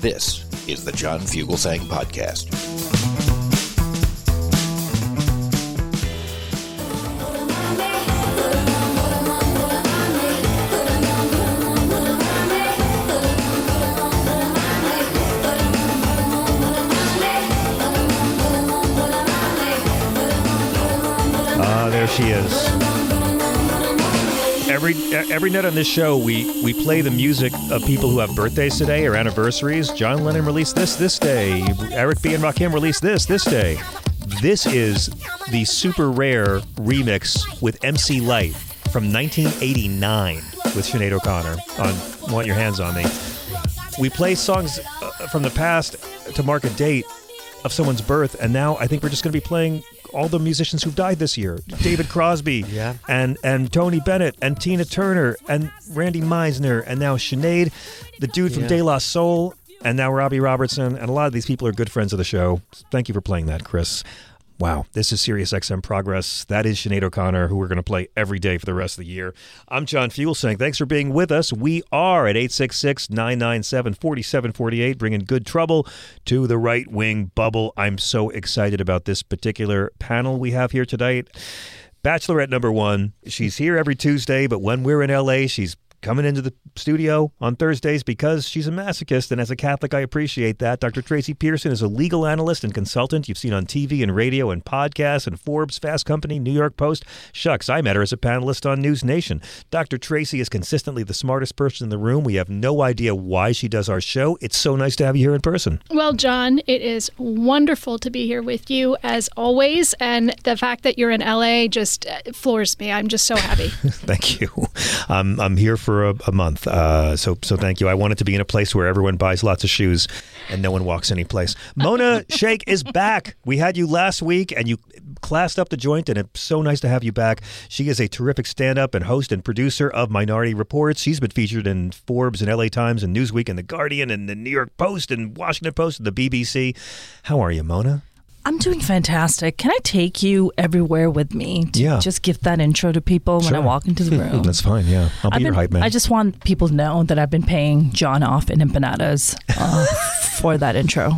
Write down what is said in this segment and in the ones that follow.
This is the John Fugelsang Podcast. Ah, there she is. Every every night on this show, we we play the music of people who have birthdays today or anniversaries. John Lennon released this this day. Eric B and Rakim released this this day. This is the super rare remix with MC Lyte from 1989 with Sinead O'Connor on "Want Your Hands on Me." We play songs uh, from the past to mark a date of someone's birth, and now I think we're just going to be playing all the musicians who've died this year: David Crosby, Yeah. and and Tony Bennett, and Tina Turner, and Randy Meisner, and now Sinead, the dude from Yeah. De La Soul, and now Robbie Robertson, and a lot of these people are good friends of the show. Thank you for playing that, Chris. Wow, this is Sirius XM Progress. That is Sinead O'Connor, who we're going to play every day for the rest of the year. I'm John Fuel thanks for being with us. We are at 866 997 4748, bringing good trouble to the right wing bubble. I'm so excited about this particular panel we have here tonight. Bachelorette number one. She's here every Tuesday, but when we're in LA, she's coming into the studio on Thursdays because she's a masochist. And as a Catholic, I appreciate that. Dr. Tracy Pearson is a legal analyst and consultant you've seen on TV and radio and podcasts and Forbes, Fast Company, New York Post. Shucks, I met her as a panelist on News Nation. Dr. Tracy is consistently the smartest person in the room. We have no idea why she does our show. It's so nice to have you here in person. Well, John, it is wonderful to be here with you as always. And the fact that you're in LA just uh, floors me. I'm just so happy. Thank you. Um, I'm here for a, a month, uh, so so thank you. I wanted to be in a place where everyone buys lots of shoes and no one walks any place. Mona Shaikh is back. We had you last week, and you classed up the joint, and it's so nice to have you back. She is a terrific stand-up and host and producer of Minority Reports. She's been featured in Forbes and LA Times and Newsweek and The Guardian and the New York Post and Washington Post and the BBC. How are you, Mona? I'm doing fantastic. Can I take you everywhere with me? To Yeah. Just give that intro to people when I walk into the room. That's fine. Yeah, I'll be I've your been- hype man. I just want people to know that I've been paying John off in empanadas uh, for that intro.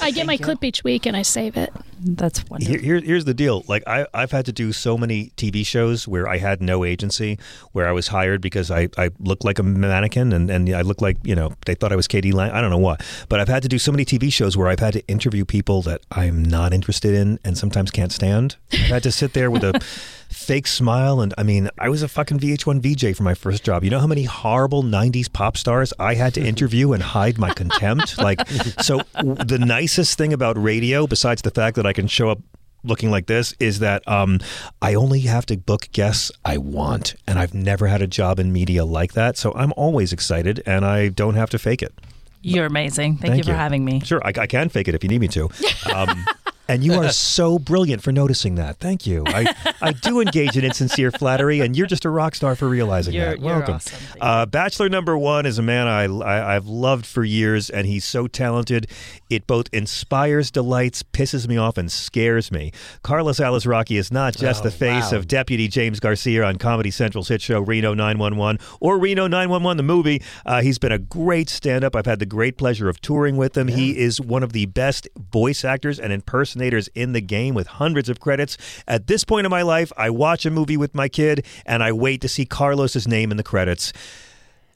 I get my clip each week and I save it. That's wonderful. Here, here, here's the deal. Like I, I've had to do so many TV shows where I had no agency, where I was hired because I, I looked like a mannequin and, and I looked like you know they thought I was k.d. lang. I don't know what, but I've had to do so many TV shows where I've had to interview people that I'm not interested in and sometimes can't stand. I've had to sit there with a fake smile and I mean I was a fucking VH1 VJ for my first job. You know how many horrible '90s pop stars I had to interview and hide my contempt? Like so, the nicest thing about radio, besides the fact that I can show up looking like this is that um, I only have to book guests I want, and I've never had a job in media like that. So I'm always excited, and I don't have to fake it. You're amazing. Thank, you for having me. Sure, I, I can fake it if you need me to. Um, and you are so brilliant for noticing that. Thank you. I, I do engage in insincere flattery, and you're just a rock star for realizing You're- that. you're Welcome. awesome. Uh, Bachelor number one is a man I, I, I've loved for years, and he's so talented. It both inspires, delights, pisses me off, and scares me. Carlos Alazraqui is not just Oh, the face wow. of Deputy James Garcia on Comedy Central's hit show Reno 911 or Reno 911, the movie. Uh, he's been a great stand up. I've had the great pleasure of touring with him. He is one of the best voice actors and impersonators in the game with hundreds of credits. At this point in my life, I watch a movie with my kid and I wait to see Carlos's name in the credits.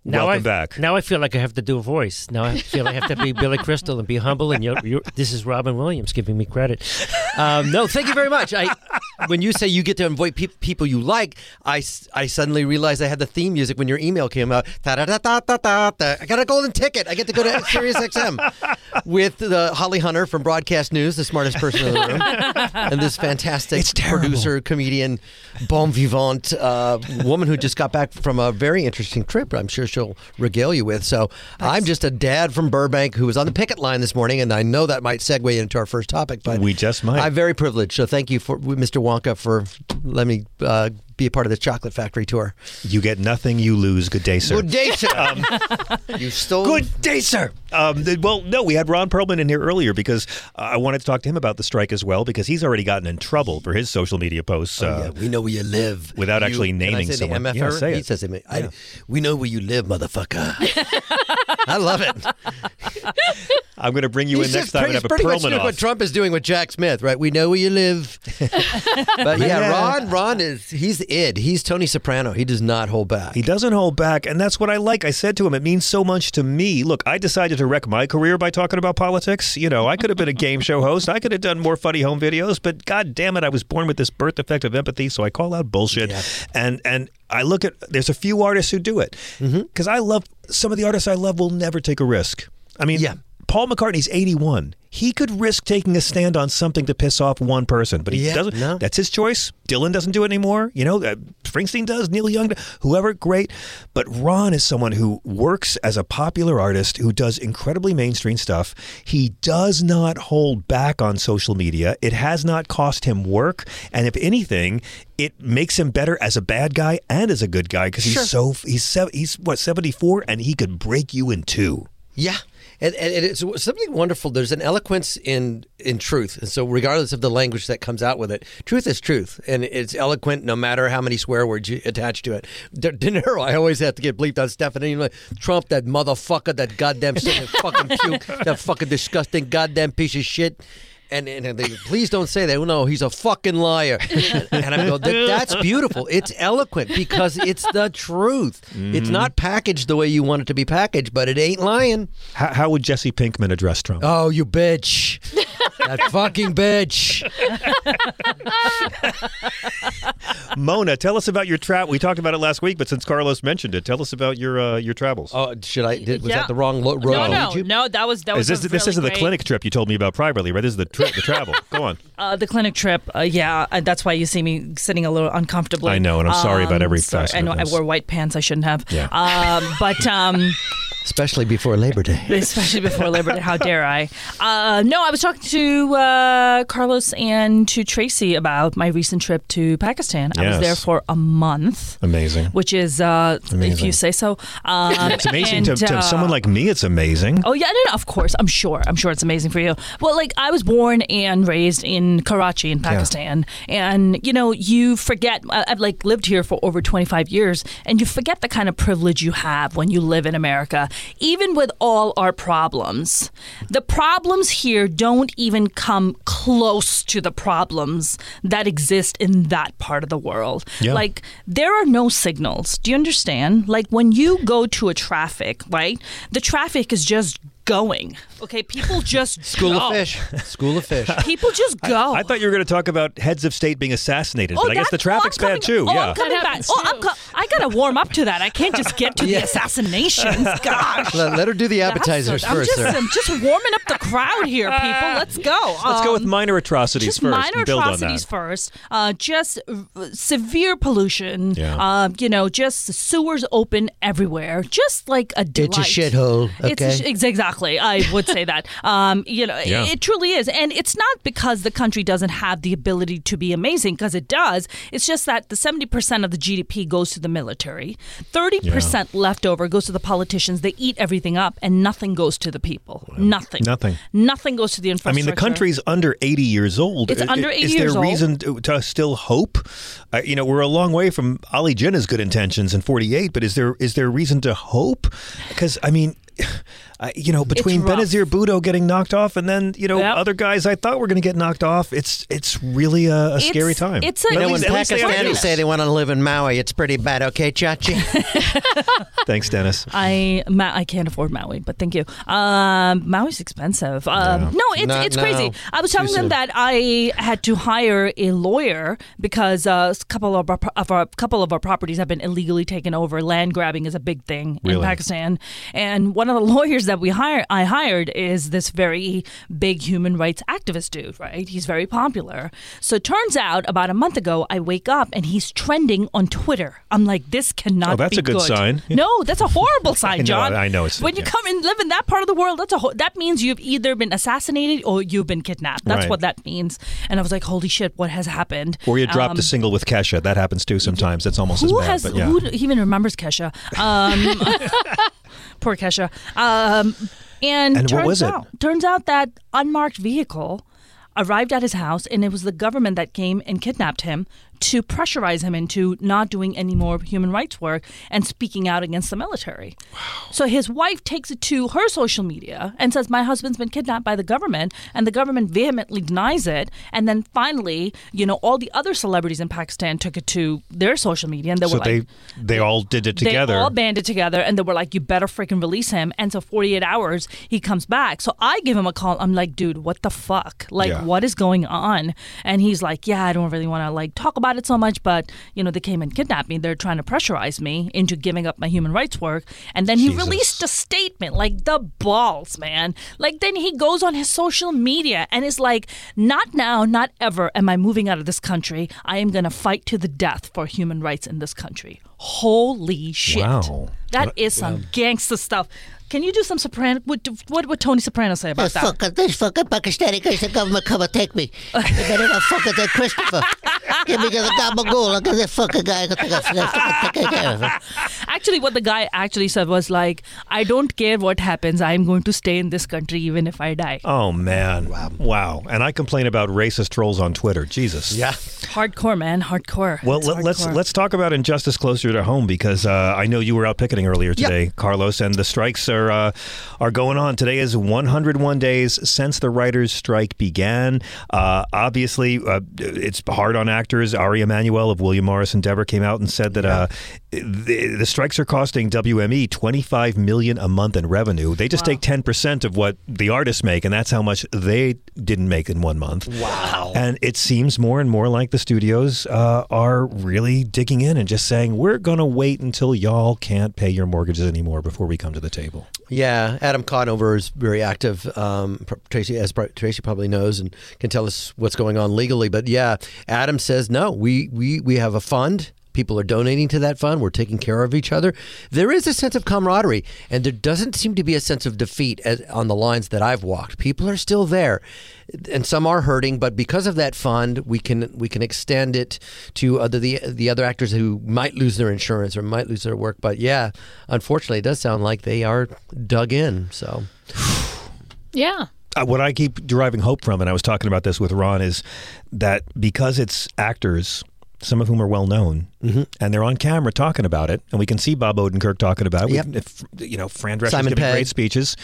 Now Welcome I, back. Now I feel like I have to do a voice. Now I feel I have to be Billy Crystal and be humble. And you're, you're, this is Robin Williams giving me credit. Um, no, thank you very much. I, when you say you get to invite pe- people you like, I, I suddenly realized I had the theme music when your email came out. Da da da da da. I got a golden ticket. I get to go to Sirius XM with the Holly Hunter from Broadcast News, the smartest person in the room, and this fantastic producer, comedian, bon vivant uh, woman who just got back from a very interesting trip. I'm sure she'll regale you with. So I'm just a dad from Burbank who was on the picket line this morning, and I know that might segue into our first topic. But We just might. I'm very privileged. So thank you for Mr. Wonka for letting me uh, be a part of the chocolate factory tour. You get nothing, you lose. Good day, sir. Good day, sir. you stole. Good day, sir. Um, th- well, no, we had Ron Perlman in here earlier because uh, I wanted to talk to him about the strike as well because he's already gotten in trouble for his social media posts. Oh, uh, yeah, we know where you live. without You- actually can I naming say the someone. MFR? Yeah, say he it. says it. I, We know where you live, motherfucker. I love it. I'm going to bring you He's in just next time pretty, and have a pretty Perlman doing off. what Trump is doing with Jack Smith, right? We know where you live. but yeah, Yeah. Ron, Ron is he's id. He's Tony Soprano. He does not hold back. He doesn't hold back, and that's what I like. I said to him, it means so much to me. Look, I decided to wreck my career by talking about politics. You know, I could have been a game show host. I could have done more funny home videos, but god damn it, I was born with this birth defect of empathy, so I call out bullshit. Yeah. And and I look at there's a few artists who do it Mm-hmm. because I love some of the artists I love will never take a risk. I mean, Yeah. Paul McCartney's 81. He could risk taking a stand on something to piss off one person, but he Yeah, doesn't. no. That's his choice. Dylan doesn't do it anymore. You know, uh, Springsteen does, Neil Young, whoever, great. But Ron is someone who works as a popular artist who does incredibly mainstream stuff. He does not hold back on social media. It has not cost him work. And if anything, it makes him better as a bad guy and as a good guy because he's so, he's, sev- he's what, 74 and he could break you in two. Yeah. And, and it's something wonderful. There's an eloquence in in truth, and so regardless of the language that comes out with it, truth is truth, and it's eloquent no matter how many swear words you attach to it. De, De Niro, I always have to get bleeped on Stephanie like, Trump, that motherfucker, that goddamn fucking puke, that fucking disgusting goddamn piece of shit. And, and they please don't say that. No, he's a fucking liar. And I go, that, that's beautiful. It's eloquent because it's the truth. It's mm-hmm. not packaged the way you want it to be packaged, but it ain't lying. How, how would Jesse Pinkman address Trump? Oh, you bitch. that fucking bitch. Mona, tell us about your trap. We talked about it last week, but since Carlos mentioned it, tell us about your uh, your travels. Oh, should I? Did, was Yeah. that the wrong lo- road No, on no, YouTube? no. That was that was is this a this really isn't the great- clinic trip you told me about privately, right? This is the trip, the travel. Go on. Uh, the clinic trip, uh, yeah, uh, that's why you see me sitting a little uncomfortably. I know, and I'm sorry about every sorry, facet I of know I this. wore white pants. I shouldn't have. Yeah. Um, but um, Especially before Labor Day. especially before Labor Day, how dare I? Uh, no, I was talking to uh, Carlos and to Tracy about my recent trip to Pakistan. Yes. I was there for a month. Amazing. Which is, uh, if you say so. Um, It's amazing to, and, to uh, someone like me. It's amazing. Oh yeah, no, no, of course. I'm sure. I'm sure it's amazing for you. Well, like I was born and raised in Karachi in Pakistan, and you know, you forget. I've like lived here for over 25 years, and you forget the kind of privilege you have when you live in America. Even with all our problems, the problems here don't even come close to the problems that exist in that part of the world. Yeah. Like there are no signals. Do you understand? Like when you go to a traffic, right? The traffic is just going. Okay, people just School go. of Fish. School of Fish. People just go. I thought you were going to talk about heads of state being assassinated, but I guess Oh, that's- the traffic's oh, bad too. coming- Oh, yeah. I'm coming back. Oh, I'm co- I gotta warm up to that. I can't just get to Yeah. the assassinations. Gosh. let, let her do the That's appetizers what- I'm first, just, sir. I'm just warming up the crowd here, people. Let's go. Let's go with Um, minor atrocities just first minor and build on atrocities that. first. Uh, just uh, severe pollution. Yeah. Uh, you know, just sewers open everywhere. Just like a It's a delight. shithole. It's a Okay. sh- ex- exactly. I would say that. Um, you know, Yeah. it, it truly is, and it's not because the country doesn't have the ability to be amazing, because it does. It's just that the seventy percent of the GDP goes to the military, thirty percent left over goes to the politicians. They eat everything up, and nothing goes to the people. Nothing. Nothing. Nothing goes to the infrastructure. I mean, the country's under 80 years old. It's I- under i- 80 Is there years old. reason to, to still hope? Uh, you know, we're a long way from Ali Jinnah's good intentions in 48, but is there is there reason to hope? Because, I mean, I, you know, between rough. Benazir Bhutto getting knocked off and then you know Yep. other guys I thought were going to get knocked off, it's it's really a, a scary time. it's a- But You at know, when least- they Pakistanis say they want to live in Maui, it's pretty bad. Okay, Chachi? Thanks, Dennis. I Ma- I can't afford Maui, but thank you. Um, Maui's expensive. Um, Yeah. No, it's No, it's no. crazy. I was telling them soon. that I had to hire a lawyer because uh, a couple of our, of our couple of our properties have been illegally taken over. Land grabbing is a big thing in Pakistan, and one of the lawyers that we hire I hired is this very big human rights activist dude. Right? He's very popular. So it turns out about a month ago, I wake up and he's trending on Twitter. I'm like, this cannot. Oh, that's be a good sign. No, that's a horrible sign, John. I know it's- when you yeah. come and live in that part of the world. That's a ho- that means you've either been assassinated or you've been kidnapped. That's Right. what that means. And I was like, holy shit, what has happened? Or you dropped Um, a single with Kesha. That happens too sometimes. That's almost as bad. has but yeah. who even remembers Kesha? Um, poor Kesha. Um, and, And turns out turns out that unmarked vehicle arrived at his house, and it was the government that came and kidnapped him to pressurize him into not doing any more human rights work and speaking out against the military. Wow. So his wife takes it to her social media and says, My husband's been kidnapped by the government. And the government vehemently denies it. And then finally, you know, all the other celebrities in Pakistan took it to their social media and they so were they like, they all did it together. they all banded together and they were like, you better freaking release him. And so 48 hours, he comes back. So I give him a call. I'm like, dude, what the fuck? Like, Yeah. what is going on? And he's like, yeah, I don't really want to like talk about it so much, but you know, they came and kidnapped me. They're trying to pressurize me into giving up my human rights work. And then he released a statement, like the balls, man. Like then he goes on his social media and is like, not now, not ever am I moving out of this country. I am going to fight to the death for human rights in this country. Holy shit. Wow. That is some gangster stuff. Can you do some soprano? What, what would Tony Soprano say about This that? fucking, this fucking Pakistani guy's the government come and take me. You better not fucking take Christopher. Give me the gabagool. I'll give this fucking guy. A- take care of him. Actually, what the guy actually said was like, I don't care what happens. I'm going to stay in this country even if I die. Oh man! Wow! Wow! And I complain about racist trolls on Twitter. Jesus. Yeah. Hardcore, man. Hardcore. Well, It's let, let's let's talk about injustice closer to home because uh, I know you were out picketing earlier today, Carlos, and the strikes are uh, are going on. Today is 101 days since the writers' strike began. Uh, obviously, uh, it's hard on actors. Ari Emanuel of William Morris Endeavor came out and said that uh, the, the strikes are costing WME 25 million a month in revenue. They just take 10 percent of what the artists make, and that's how much they didn't make in one month. Wow! And it seems more and more like the studios uh, are really digging in and just saying, "We're going to wait until y'all can't pay your mortgages anymore before we come to the table." Yeah, Adam Conover is very active. Um, Tracy, as Tracy probably knows, and can tell us what's going on legally. But yeah, Adam says no. We we we have a fund. People are donating to that fund. We're taking care of each other. There is a sense of camaraderie, and there doesn't seem to be a sense of defeat as, on the lines that I've walked. People are still there, and some are hurting. But because of that fund, we can we can extend it to other the the other actors who might lose their insurance or might lose their work. But yeah, unfortunately, it does sound like they are dug in. So Yeah. uh, what I keep deriving hope from, and I was talking about this with Ron, is that because it's actors, some of whom are well known, Mm-hmm. and they're on camera talking about it, and we can see Bob Odenkirk talking about it. Yep. We- If, you know, Fran Drescher's Simon giving Pegg. great speeches.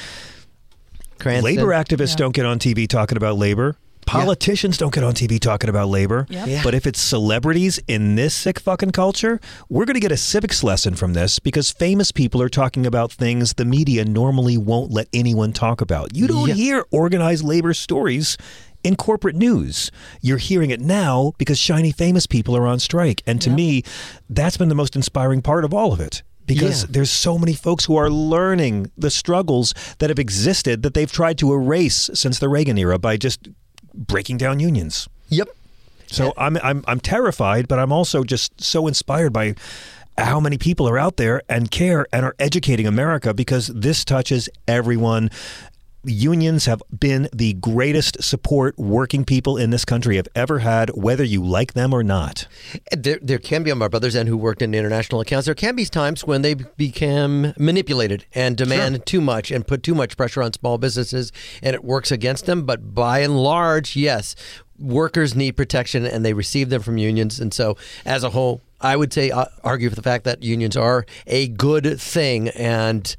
Cranston. Labor activists don't get on TV talking about labor. Politicians don't get on TV talking about labor. Yep. Yeah. But if it's celebrities in this sick fucking culture, we're going to get a civics lesson from this because famous people are talking about things the media normally won't let anyone talk about. You don't Yeah. hear organized labor stories in corporate news. You're hearing it now because shiny famous people are on strike. And to me, that's been the most inspiring part of all of it. Because Yeah. there's so many folks who are learning the struggles that have existed that they've tried to erase since the Reagan era by just breaking down unions. Yep. So I'm I'm I'm terrified, but I'm also just so inspired by how many people are out there and care and are educating America because this touches everyone. Unions have been the greatest support working people in this country have ever had, whether you like them or not. There, there can be on my brother's end who worked in international accounts. There can be times when they become manipulated and demand too much and put too much pressure on small businesses, and it works against them. But by and large, yes, workers need protection and they receive them from unions. And so, as a whole, I would say uh, argue for the fact that unions are a good thing, and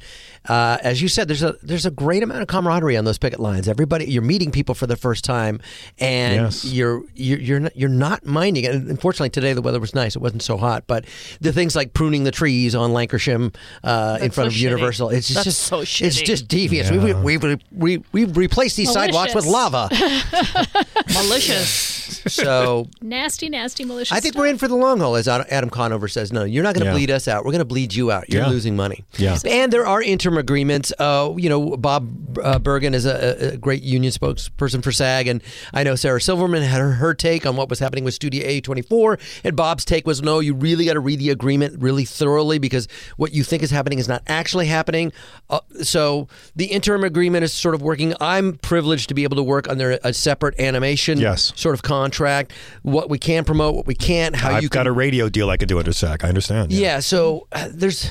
uh, as you said, there's a there's a great amount of camaraderie on those picket lines. Everybody, you're meeting people for the first time, and Yes. you're you're you're not, you're not minding. And unfortunately, today the weather was nice; it wasn't so hot. But the things like pruning the trees on Lankershim uh, in front so of Universal, it's That's just so it's just devious. We, we, we, we, we've replaced these sidewalks with lava. Malicious. So Nasty, nasty, malicious. I think we're in for the long haul, as Adam Conover says. No, you're not going to Yeah. bleed us out. We're going to bleed you out. You're Yeah. losing money. Yeah. And there are interim agreements. Uh, you know, Bob uh, Bergen is a, a great union spokesperson for SAG, and I know Sarah Silverman had her, her take on what was happening with Studio A24, and Bob's take was, no, you really got to read the agreement really thoroughly because what you think is happening is not actually happening. Uh, so the interim agreement is sort of working. I'm privileged to be able to work under a separate animation Yes. sort of contract. What we can promote, what we can't, how I've you got can a radio deal I could do under SAG. I understand. yeah. So uh, there's.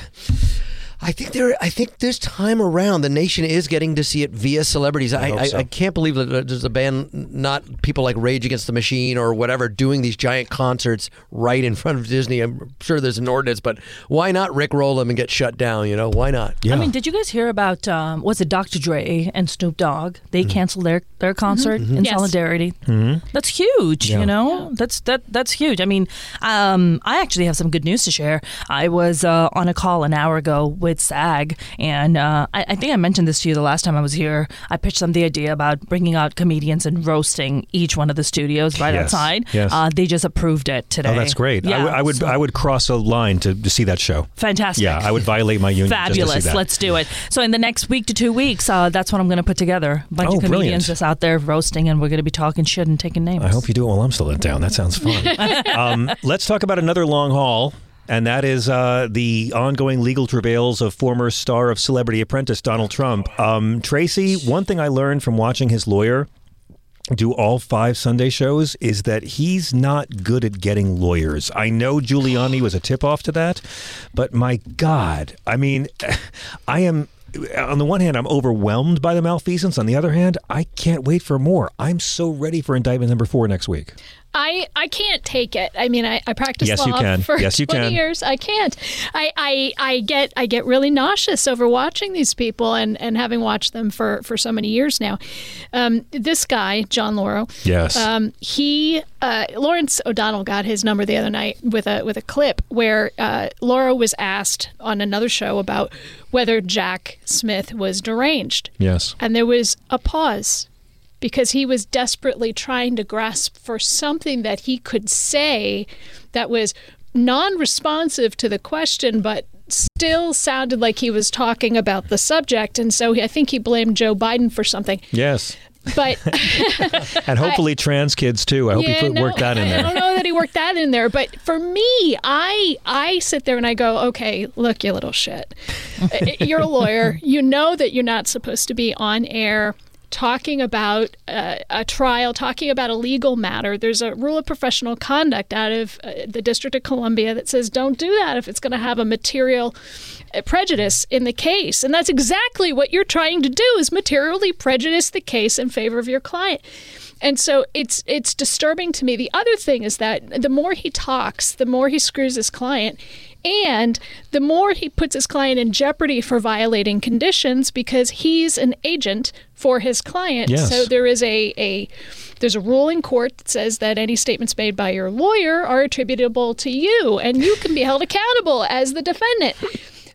I think there. I think this time around, the nation is getting to see it via celebrities. I, I, so. I can't believe that there's a band, not people like Rage Against the Machine or whatever, doing these giant concerts right in front of Disney. I'm sure there's an ordinance, but why not Rick roll them and get shut down? You know, why not? Yeah. I mean, did you guys hear about um, was it Dr. Dre and Snoop Dogg? They Mm-hmm. canceled their, their concert in Yes. solidarity. That's huge. Yeah. You know, that's that that's huge. I mean, um, I actually have some good news to share. I was uh, on a call an hour ago with SAG, and uh, I, I think I mentioned this to you the last time I was here. I pitched them the idea about bringing out comedians and roasting each one of the studios right Yes. outside. Yes. Uh, they just approved it today. Oh, that's great. I Yeah, would- I would so- I would cross a line to, to see that show. Fantastic. Yeah, I would violate my union. just to see Fabulous. Let's do it. So in the next week to two weeks, uh, that's what I'm going to put together. A bunch Oh, of comedians brilliant. just out there roasting, and we're going to be talking shit and taking names. I hope you do it while I'm still in town. That sounds fun. um, let's talk about another long haul. And that is uh, the ongoing legal travails of former star of Celebrity Apprentice Donald Trump. Um, Tracy, one thing I learned from watching his lawyer do all five Sunday shows is that he's not good at getting lawyers. I know Giuliani was a tip off to that, but my God, I mean, I am. On the one hand, I'm overwhelmed by the malfeasance. On the other hand, I can't wait for more. I'm so ready for indictment number four next week. I, I can't take it. I mean, I, I practiced Yes, law for Yes, you 20 can. years. I can't. I, I, I get I get really nauseous over watching these people and, and having watched them for, for so many years now. Um, this guy, John Lauro, Yes. um, he uh, Lawrence O'Donnell got his number the other night with a with a clip where uh, Lauro was asked on another show about whether Jack Smith was deranged. yes. And there was a pause because he was desperately trying to grasp for something that he could say that was non responsive to the question, but still sounded like he was talking about the subject. And so I think he blamed Joe Biden for something. Yes. But And hopefully trans kids too. I hope yeah, you put, no, work that in there. I don't know that he worked that in there, but for me, I I sit there and I go, okay, look, you little shit. You're a lawyer. You know that you're not supposed to be on air talking about uh, a trial, talking about a legal matter. There's a rule of professional conduct out of uh, the District of Columbia that says don't do that if it's going to have a material uh, prejudice in the case. And that's exactly what you're trying to do is materially prejudice the case in favor of your client. And so it's it's disturbing to me. The other thing is that the more he talks, the more he screws his client. And the more he puts his client in jeopardy for violating conditions because he's an agent for his client. Yes. So there is a, a there's a rule in court that says that any statements made by your lawyer are attributable to you and you can be held accountable as the defendant.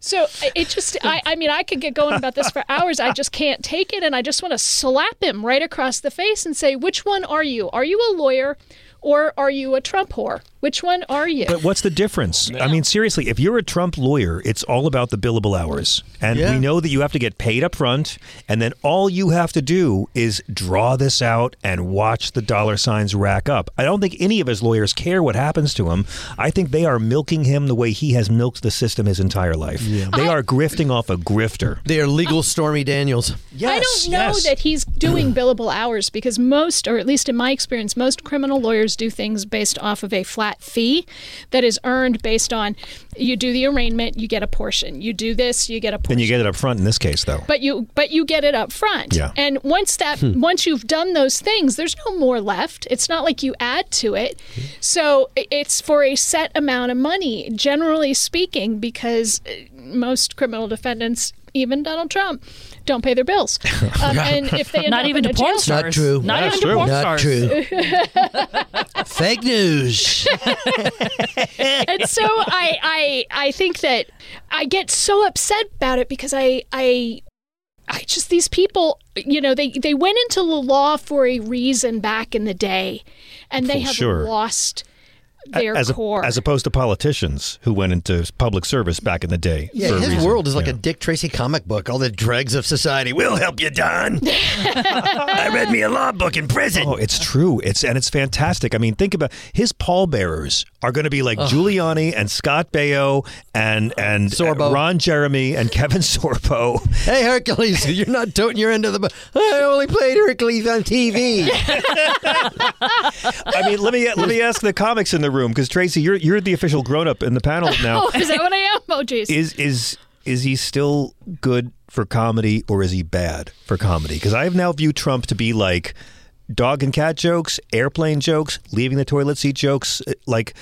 So it just, I, I mean, I could get going about this for hours. I just can't take it. And I just want to slap him right across the face and say, which one are you? Are you a lawyer or are you a Trump whore? Which one are you? But what's the difference? I mean, seriously, if you're a Trump lawyer, it's all about the billable hours. And Yeah. we know that you have to get paid up front, and then all you have to do is draw this out and watch the dollar signs rack up. I don't think any of his lawyers care what happens to him. I think they are milking him the way he has milked the system his entire life. They are grifting off a grifter. They are legal Stormy Daniels. Yes, I don't know yes. that he's doing billable hours because most, or at least in my experience, most criminal lawyers do things based off of a flat flat fee that is earned based on you do the arraignment, you get a portion. You do this, you get a portion. And you get it up front in this case, though. but you but you get it up front. Yeah. And once that once you've done those things, there's no more left. It's not like you add to it. So it's for a set amount of money, generally speaking, because uh, most criminal defendants, even Donald Trump, don't pay their bills. Um, and if they end Not up even in to a porn jail stars. Not true. Not That's even true. to porn Not stars. true. Fake news. and so I, I I think that I get so upset about it because I I I just these people you know they they went into the law for a reason back in the day and they For have sure. lost their as, a- as opposed to politicians who went into public service back in the day. Yeah, his reason. world is like Yeah. a Dick Tracy comic book. All the dregs of society. We'll help you, Don. I read me a law book in prison. Oh, it's true. It's and it's fantastic. I mean, think about his pallbearers are going to be like Giuliani and Scott Baio and and Sorbo. Ron Jeremy and Kevin Sorbo. Hey, Hercules, you're not toting your end of the. I only played Hercules on TV. I mean, let me let me ask the comics in the room because Tracy, you're you're the official grown up in the panel now. oh, is that what I am? Oh, jeez. is is is he still good for comedy or is he bad for comedy? Because I have now viewed Trump to be like dog and cat jokes, airplane jokes, leaving the toilet seat jokes. uh, Like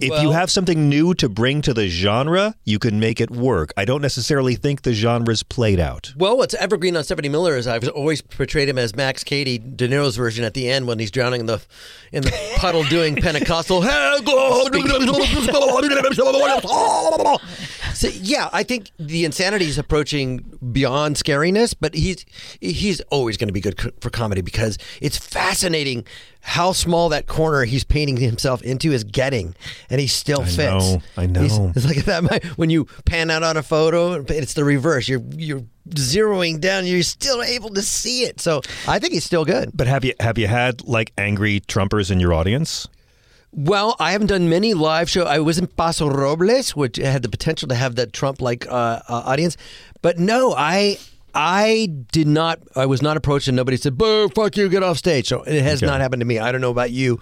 if you have something new to bring to the genre, you can make it work. I don't necessarily think the genre's played out. well, what's evergreen on Stephanie Miller is I've always portrayed him as Max Cady, De Niro's version at the end when he's drowning in the in the puddle doing Pentecostal. so, yeah, I think the insanity is approaching beyond scariness, but he's he's always going to be good for comedy because it's fascinating how small that corner he's painting himself into is getting, and he still I fits. know, I know. He's- it's like that when you pan out on a photo, it's the reverse. You're you're zeroing down. You're still able to see it. So I think he's still good. But have you have you had like angry Trumpers in your audience? Well, I haven't done many live show. I was in Paso Robles, which had the potential to have that Trump like uh, uh, audience, but no, I. I did not. I was not approached, and nobody said, "Boo, fuck you, get off stage." So it has Okay. not happened to me. I don't know about you.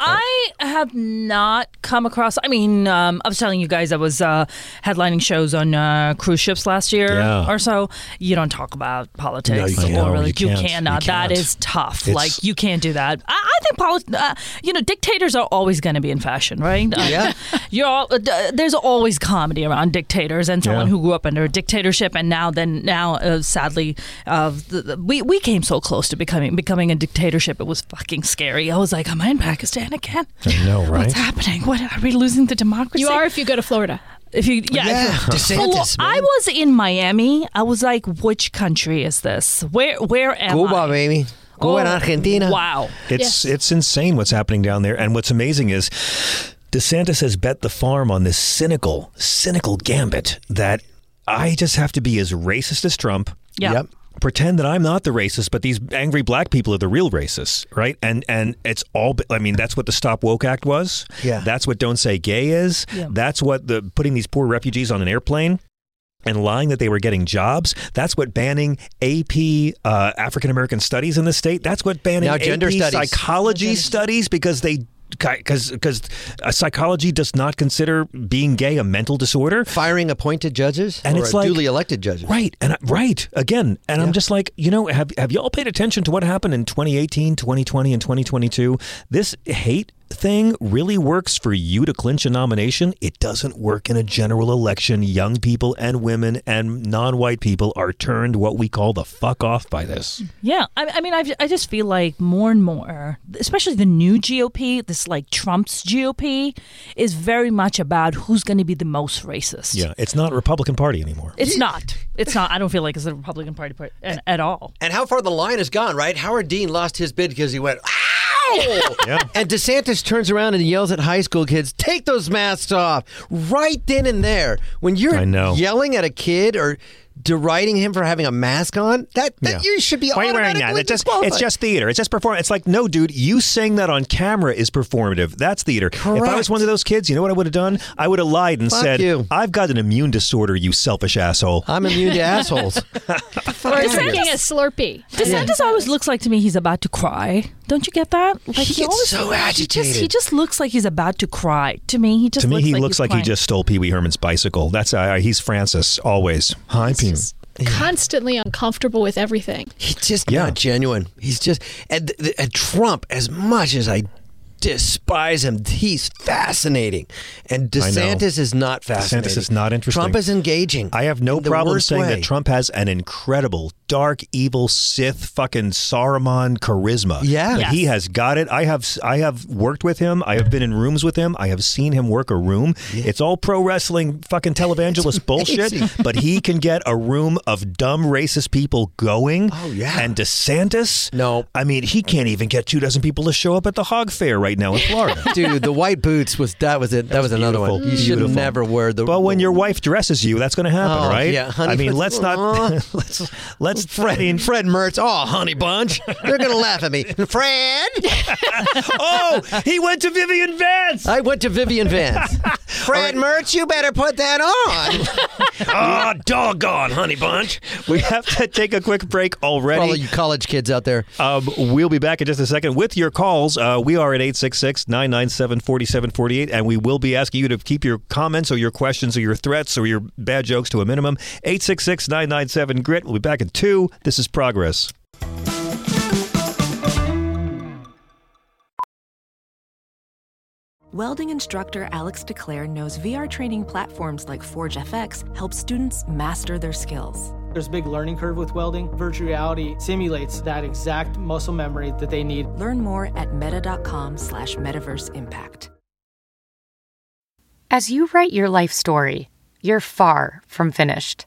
I have not come across. I mean, um, I was telling you guys I was uh, headlining shows on uh, cruise ships last year Yeah. or so. You don't talk about politics No, you can't. or No, really. you can't. cannot. You That can't. is tough. It's- like you can't do that. I, I think polit- uh, You know, dictators are always going to be in fashion, right? Uh, Yeah. You're all, uh, there's always comedy around dictators and someone Yeah. who grew up under a dictatorship and now then now uh, sadly uh, the, the, we we came so close to becoming becoming a dictatorship. It was fucking scary. I was like, am I in Pakistan again? I know, right? What's happening? What are we losing the democracy? you are if you go to Florida. If you, yeah. Yeah, DeSantis, So, I was in Miami. I was like, which country is this? Where where am Cuba, I? baby. Cuba and Oh, Argentina. Wow. It's it's insane what's happening down there. And what's amazing is DeSantis has bet the farm on this cynical, cynical gambit that I just have to be as racist as Trump. Yeah. Yep. Pretend that I'm not the racist, but these angry black people are the real racists, right? And and it's all. I mean, that's what the Stop Woke Act was. Yeah. That's what Don't Say Gay is. Yeah. That's what the putting these poor refugees on an airplane and lying that they were getting jobs. That's what banning AP uh, African American studies in the state. That's what banning Now gender AP studies. psychology studies because they because because uh, psychology does not consider being gay a mental disorder. Firing appointed judges And or it's like- duly elected judges. Right. And I- right again. And I'm just like, you know, have have y'all paid attention to what happened in 2018, 2020 and 2022? This hate thing really works for you to clinch a nomination. It doesn't work in a general election. Young people and women and non-white people are turned what we call the fuck off by this. Yeah, I, I mean, I, I just feel like more and more, especially the new GOP, this like Trump's GOP, is very much about who's going to be the most racist. Yeah, it's not Republican Party anymore. It's not. It's not. I don't feel like it's a Republican Party part- at, at all. And how far the line has gone, right? Howard Dean lost his bid because he went, ah! Ow! Yeah. And DeSantis turns around and yells at high school kids, take those masks off right then and there. When you're I know. yelling at a kid or deriding him for having a mask on. That, that Yeah. you should be Why are you wearing that? automatically It just, it's just theater. It's just perform. It's like, no, dude, you saying that on camera is performative. That's theater. If I was one of those kids, you know what I would have done? I would have lied and Fuck said, you. I've got an immune disorder, you selfish asshole. I'm immune to assholes. Or drinking a Slurpee. DeSantis always looks like to me he's about to cry. Don't you get that? Like He gets always, so He just, he just looks like he's about to cry. To me, he just to me, looks he like looks like crying. he just stole Pee Wee Herman's bicycle. That's uh, he's Francis always. Hi, Pee. Just constantly uncomfortable with everything. He's just Yeah. not genuine. He's just and, and Trump. As much as I despise him, he's fascinating. And DeSantis is not fascinating. DeSantis is not interesting. Trump is engaging. I have no problem saying way. that Trump has an incredible, dark, evil, Sith, fucking Saruman charisma. Yeah. Yes. he has got it. I have, I have worked with him. I have been in rooms with him. I have seen him work a room. It's all pro wrestling, fucking televangelist bullshit. But he can get a room of dumb, racist people going. Oh, yeah. And DeSantis. No. I mean, he can't even get two dozen people to show up at the hog fair right now in Florida. Dude, the white boots was that was it. That was another one. beautiful. You should Beautiful. never wear the. But when your wife dresses you, that's going to happen, Oh, right? yeah, honey I mean, let's not let's let's Fred, I mean, Fred Mertz, oh honey bunch, they're gonna laugh at me. Fred, oh, he went to Vivian Vance. I went to Vivian Vance. Fred Mertz, you better put that on. oh, doggone, honey bunch. We have to take a quick break For all already. you college kids out there. Um, we'll be back in just a second with your calls. Uh, we are at 866 997 4748, and we will be asking you to keep your comments or your questions or your threats or your bad jokes to a minimum. 866 997 GRIT. We'll be back in two. This is Progress. Welding instructor Alex DeClaire knows VR training platforms like Forge FX help students master their skills. There's a big learning curve with welding. Virtual reality simulates that exact muscle memory that they need. Learn more at meta.com slash metaverse impact. As you write your life story, you're far from finished.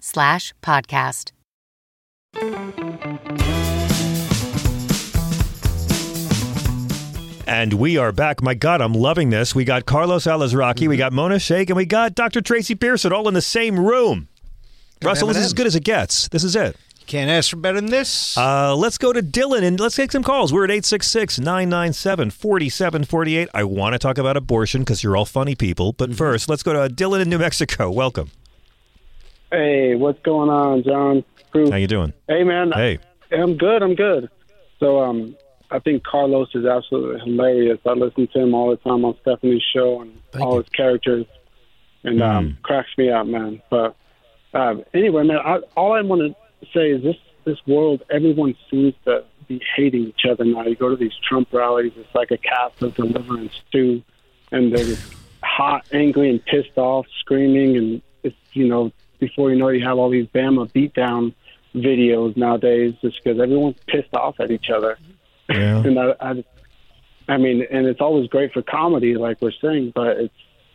slash podcast. And we are back. My God, I'm loving this. We got Carlos Alazraqui, we got Mona Shaikh, and we got Dr. Tracy Pearson all in the same room. Russell, this is as good as it gets. This is it. Can't ask for better than this. Uh, let's go to Dylan and let's take some calls. We're at 866 997 4748. I want to talk about abortion because you're all funny people. But first, let's go to Dylan in New Mexico. Welcome. Hey, what's going on, John? How you doing? Hey, man. Hey. I'm good. I'm good. So, um, I think Carlos is absolutely hilarious. I listen to him all the time on Stephanie's show and all his characters, and um, cracks me up, man. But uh, anyway, man, I, all I want to say is this: this world, everyone seems to be hating each other now. You go to these Trump rallies; it's like a Catholic deliverance too, and they're just hot, angry, and pissed off, screaming, and it's you know before you know, it, you have all these Bama beatdown videos nowadays, just because everyone's pissed off at each other. Yeah. and I, I, I mean, and it's always great for comedy, like we're saying, but it's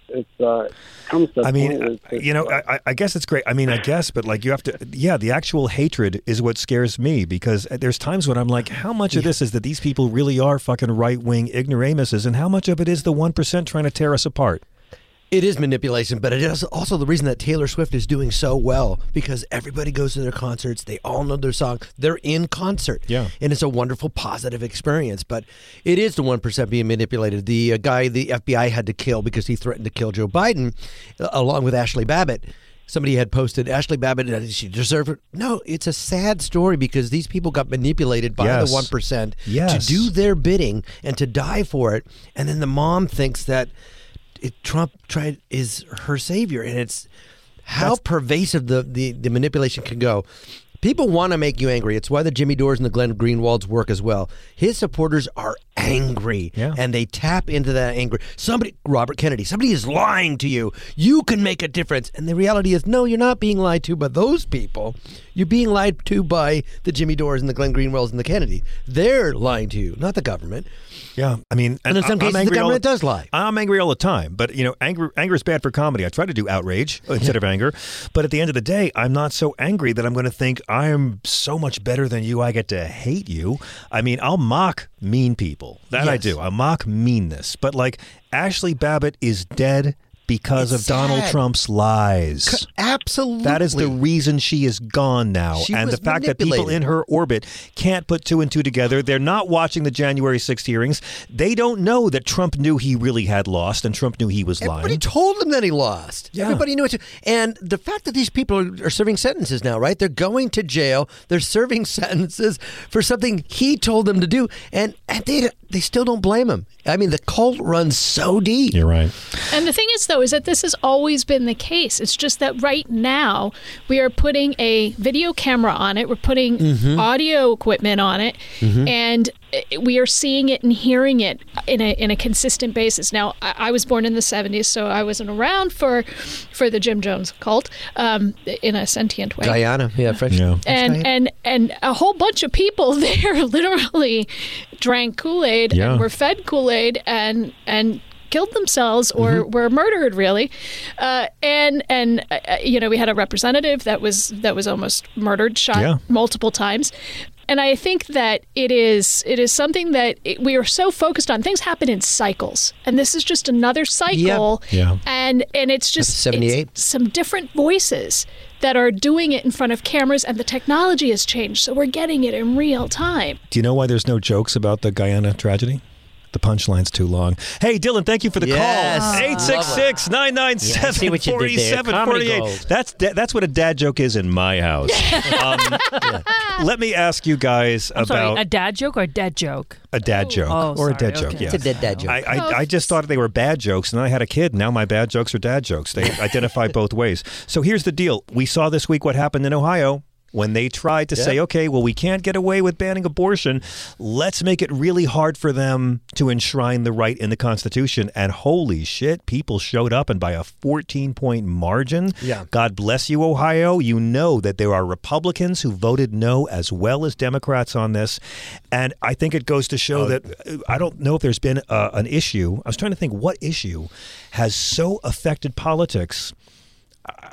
it's uh, it comes to. I mean, it's- you know, I, I guess it's great. I mean, I guess, but like you have to, yeah, the actual hatred is what scares me because there's times when I'm like, how much of this is that these people really are fucking right wing ignoramuses, and how much of it is the 1% trying to tear us apart? It is manipulation, but it is also the reason that Taylor Swift is doing so well because everybody goes to their concerts. They all know their song. They're in concert. Yeah. And it's a wonderful, positive experience. But it is the 1% being manipulated. The uh, guy the FBI had to kill because he threatened to kill Joe Biden, uh, along with Ashley Babbitt. Somebody had posted Ashley Babbitt, uh, she deserved it. No, it's a sad story because these people got manipulated by Yes. the 1% Yes. to do their bidding and to die for it. And then the mom thinks that it, Trump tried is her savior, and it's how pervasive the, the, the manipulation can go. People want to make you angry. It's why the Jimmy Dores and the Glenn Greenwalds work as well. His supporters are angry. Yeah. And they tap into that anger. Somebody, Robert Kennedy, somebody is lying to you. You can make a difference. And the reality is, no, you're not being lied to by those people. You're being lied to by the Jimmy Dores and the Glenn Greenwalds and the Kennedy. They're lying to you, not the government. Yeah, I mean, And in some I'm cases, the government does lie. I'm angry all the time, but you know, anger anger is bad for comedy. I try to do outrage instead of anger, but at the end of the day, I'm not so angry that I'm going to think I'm so much better than you. I get to hate you. I mean, I'll mock mean people. That I do. I mock meanness, but like Ashley Babbitt is dead because It's of Donald sad. Trump's lies. Absolutely. That is the reason she is gone now. She and the fact that people in her orbit can't put two and two together. They're not watching the January 6th hearings. They don't know that Trump knew he really had lost and Trump knew he was lying. Everybody told him that he lost. Yeah. Everybody knew it. Too. And the fact that these people are, are serving sentences now, right? They're going to jail. They're serving sentences for something he told them to do, and, and they they still don't blame him. I mean, the cult runs so deep. You're right. And the thing is, though, is that this has always been the case. It's just that right now we are putting a video camera on it, we're putting Mhm. audio equipment on it, Mhm. and we are seeing it and hearing it in a in a consistent basis. Now, I, I was born in the '70s, so I wasn't around for for the Jim Jones cult um, in a sentient way Guyana, yeah, French. and and and a whole bunch of people there literally drank Kool Aid Yeah. and were fed Kool Aid and and killed themselves or Mm-hmm. were murdered really uh, and and uh, uh, you know we had a representative that was that was almost murdered shot Yeah. multiple times and I think that it is it is something that it, we are so focused on. Things happen in cycles, and this is just another cycle. Yeah. And and it's just 78. some different voices that are doing it in front of cameras, and the technology has changed, so we're getting it in real time. Do you know why there's no jokes about the Guyana tragedy? The punchline's too long. Hey, Dylan, thank you for the Yes. call. Love 866 Yeah, I 997 see what you did there. Comedy 4748. That's that's what a dad joke is in my house. um, Let me ask you guys I'm about sorry, a dad joke or a dead joke? a dad joke Oh, or a sorry, dead joke. Yeah, It's a dead dad joke. I, I, I just thought they were bad jokes, and then I had a kid. Now my bad jokes are dad jokes. They identify both ways. So here's the deal: we saw this week what happened in Ohio. When they tried to Yeah. say, okay, well, we can't get away with banning abortion, let's make it really hard for them to enshrine the right in the Constitution. And holy shit, people showed up and by a 14 point margin. Yeah. God bless you, Ohio. You know that there are Republicans who voted no as well as Democrats on this. And I think it goes to show that uh, I don't know if there's been uh, an issue. I was trying to think what issue has so affected politics.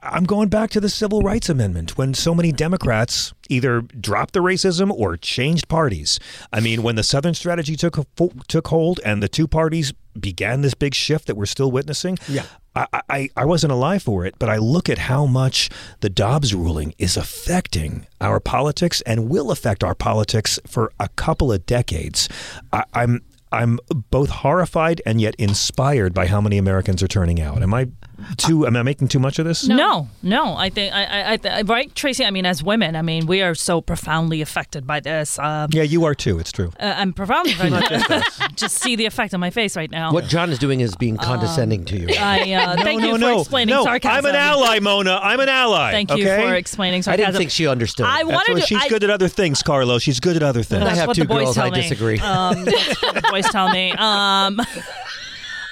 I'm going back to the Civil Rights Amendment when so many Democrats either dropped the racism or changed parties. I mean, when the Southern strategy took took hold and the two parties began this big shift that we're still witnessing. Yeah. I, I, I wasn't alive for it, but I look at how much the Dobbs ruling is affecting our politics and will affect our politics for a couple of decades. I, I'm I'm both horrified and yet inspired by how many Americans are turning out. Am I too? Am I making too much of this? No, no. I think I, I, I right, Tracy. I mean, as women, I mean, we are so profoundly affected by this. Um, Yeah, you are too. It's true. uh, I'm profoundly affected. just just see the effect on my face right now. What John is doing is being condescending to you. I uh, No, thank no, you for no, explaining no. sarcasm. I'm an ally, Mona. I'm an ally. Thank you okay? for explaining I didn't think she understood. I wanted to. she's I, good at other things, Carlo. She's good at other things. That's have two girls, I disagree. Um, that's what the boys tell me. Um,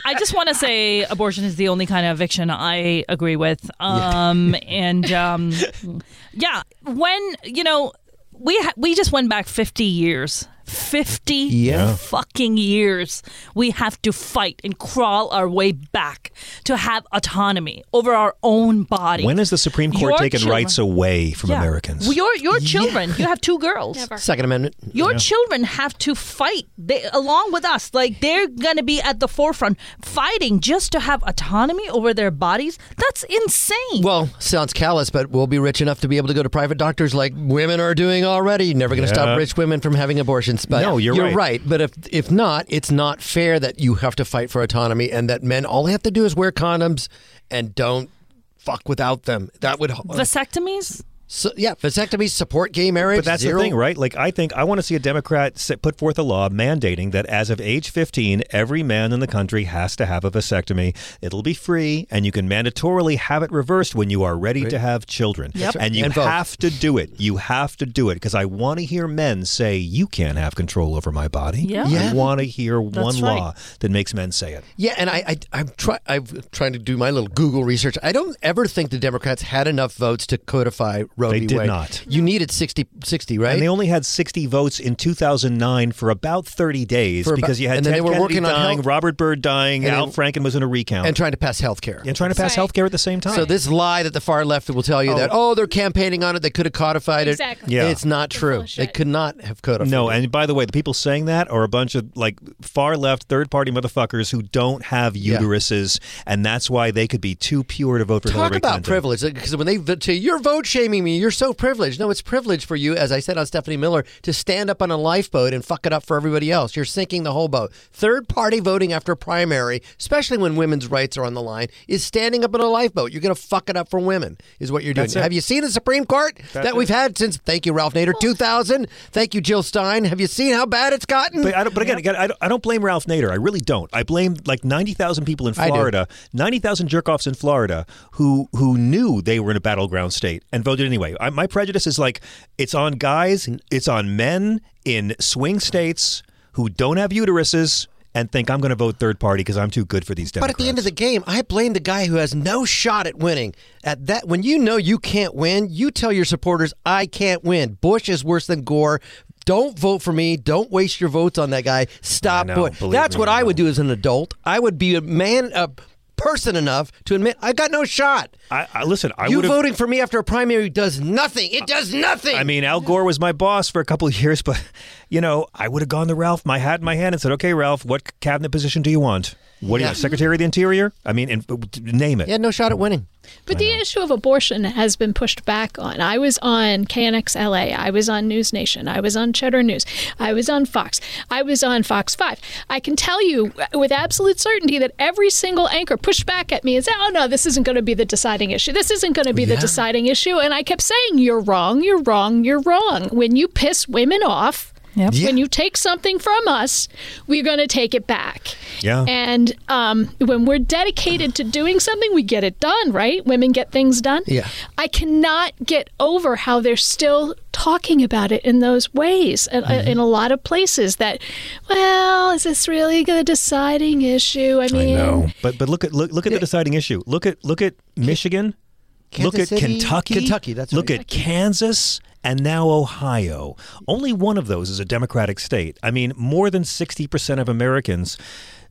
I just want to say abortion is the only kind of eviction I agree with. Um, and um, yeah, when you know we ha- we just went back fifty years. 50 Yeah. fucking years we have to fight and crawl our way back to have autonomy over our own body. When has the Supreme Court Your taken children- rights away from Yeah. Americans? Well, your your children, you have two girls. Second Amendment. Your Yeah. children have to fight they, along with us. Like they're going to be at the forefront fighting just to have autonomy over their bodies. That's insane. Well, sounds callous, but we'll be rich enough to be able to go to private doctors like women are doing already. Never going to Yeah. stop rich women from having abortions. But No, you're right. But if if not, it's not fair that you have to fight for autonomy and that men all they have to do is wear condoms and don't fuck without them. That would Vasectomies? So, yeah, vasectomies support gay marriage. But that's zero. the thing, right? Like, I think I want to see a Democrat set, put forth a law mandating that as of age 15, every man in the country has to have a vasectomy. It'll be free, and you can mandatorily have it reversed when you are ready to have children. Yep. And you And have to do it. You have to do it because I want to hear men say, "You can't have control over my body." Yeah. I want to hear That's one right. law that makes men say it. Yeah, and I, I I'm try I'm trying to do my little Google research. I don't ever think the Democrats had enough votes to codify Roe They v. did Wade. not. You needed 60, 60 right? And they only had 60 votes in 2009 for about 30 days For about- because you had and then Ted they were Kennedy working on dying, health- Robert Byrd dying, And Al then- Franken was in a recount. and trying to pass health care. and trying to pass health care at the same time. So this lie that the far left will tell you oh. that oh they're campaigning on it they could have codified it Exactly. Yeah. it's not true they could not have codified No, it. and by the way, the people saying that are a bunch of like far left, third party motherfuckers who don't have Yeah. uteruses, and that's why they could be too pure to vote for Talk Hillary about Clinton. privilege because when they vote say you're vote shaming me, you're so privileged. No, it's privilege for you, as I said on Stephanie Miller, to stand up on a lifeboat and fuck it up for everybody else. You're sinking the whole boat. Third party voting after primary, especially when women's rights are on the line, is standing up in a lifeboat. You're going to fuck it up for women, is what you're doing. Have you seen the Supreme Court That's that we've it. had since? Thank you, Ralph Nader, 2000. Thank you, Jill Stein. Have you seen how bad it's gotten? But, I don't, but again, again I, don't, I don't blame Ralph Nader. I really don't. I blame like 90,000 people in Florida, 90,000 jerk offs in Florida who who knew they were in a battleground state and voted anyway. I, my prejudice is like it's on guys, it's on men in swing states who don't have uteruses and think I'm going to vote third party because I'm too good for these But at the end of the game, I blame the guy who has no shot at winning. At that, when you know you can't win, you tell your supporters, "I can't win." Bush is worse than Gore. Don't vote for me. Don't waste your votes on that guy. Stop know, Bush. That's what I I would do as an adult. I would be a man, a person enough to admit I got no shot. I, I listen. I you voting for me after a primary does nothing. It does nothing. I mean, Al Gore was my boss for a couple of years, but you know, I would have gone to Ralph, my hat in my hand, and said, "Okay, Ralph, what cabinet position do you want? What do you Yeah. Secretary of the Interior? I mean, and, name it." he had no shot at winning. But the issue of abortion has been pushed back on. I was on KNX LA. I was on News Nation. I was on Cheddar News. I was on Fox. I was on Fox 5. I can tell you with absolute certainty that every single anchor pushed back at me and said, oh, no, this isn't going to be the deciding issue. This isn't going to be the deciding issue. And I kept saying, you're wrong, you're wrong, you're wrong. When you piss women off, Yep. when you take something from us, we're going to take it back. Yeah. And um, when we're dedicated to doing something, we get it done, right? Women get things done. Yeah. I cannot get over how they're still talking about it in those ways in, Mm-hmm. in a lot of places. That, well, is this really the deciding issue? I mean I mean, know, but but look at look look at the deciding issue. Look at look at Michigan. Kansas look at City? Kentucky. Kentucky, that's right. look right. at Kansas and now Ohio. Only one of those is a Democratic state. I mean, more than sixty percent of Americans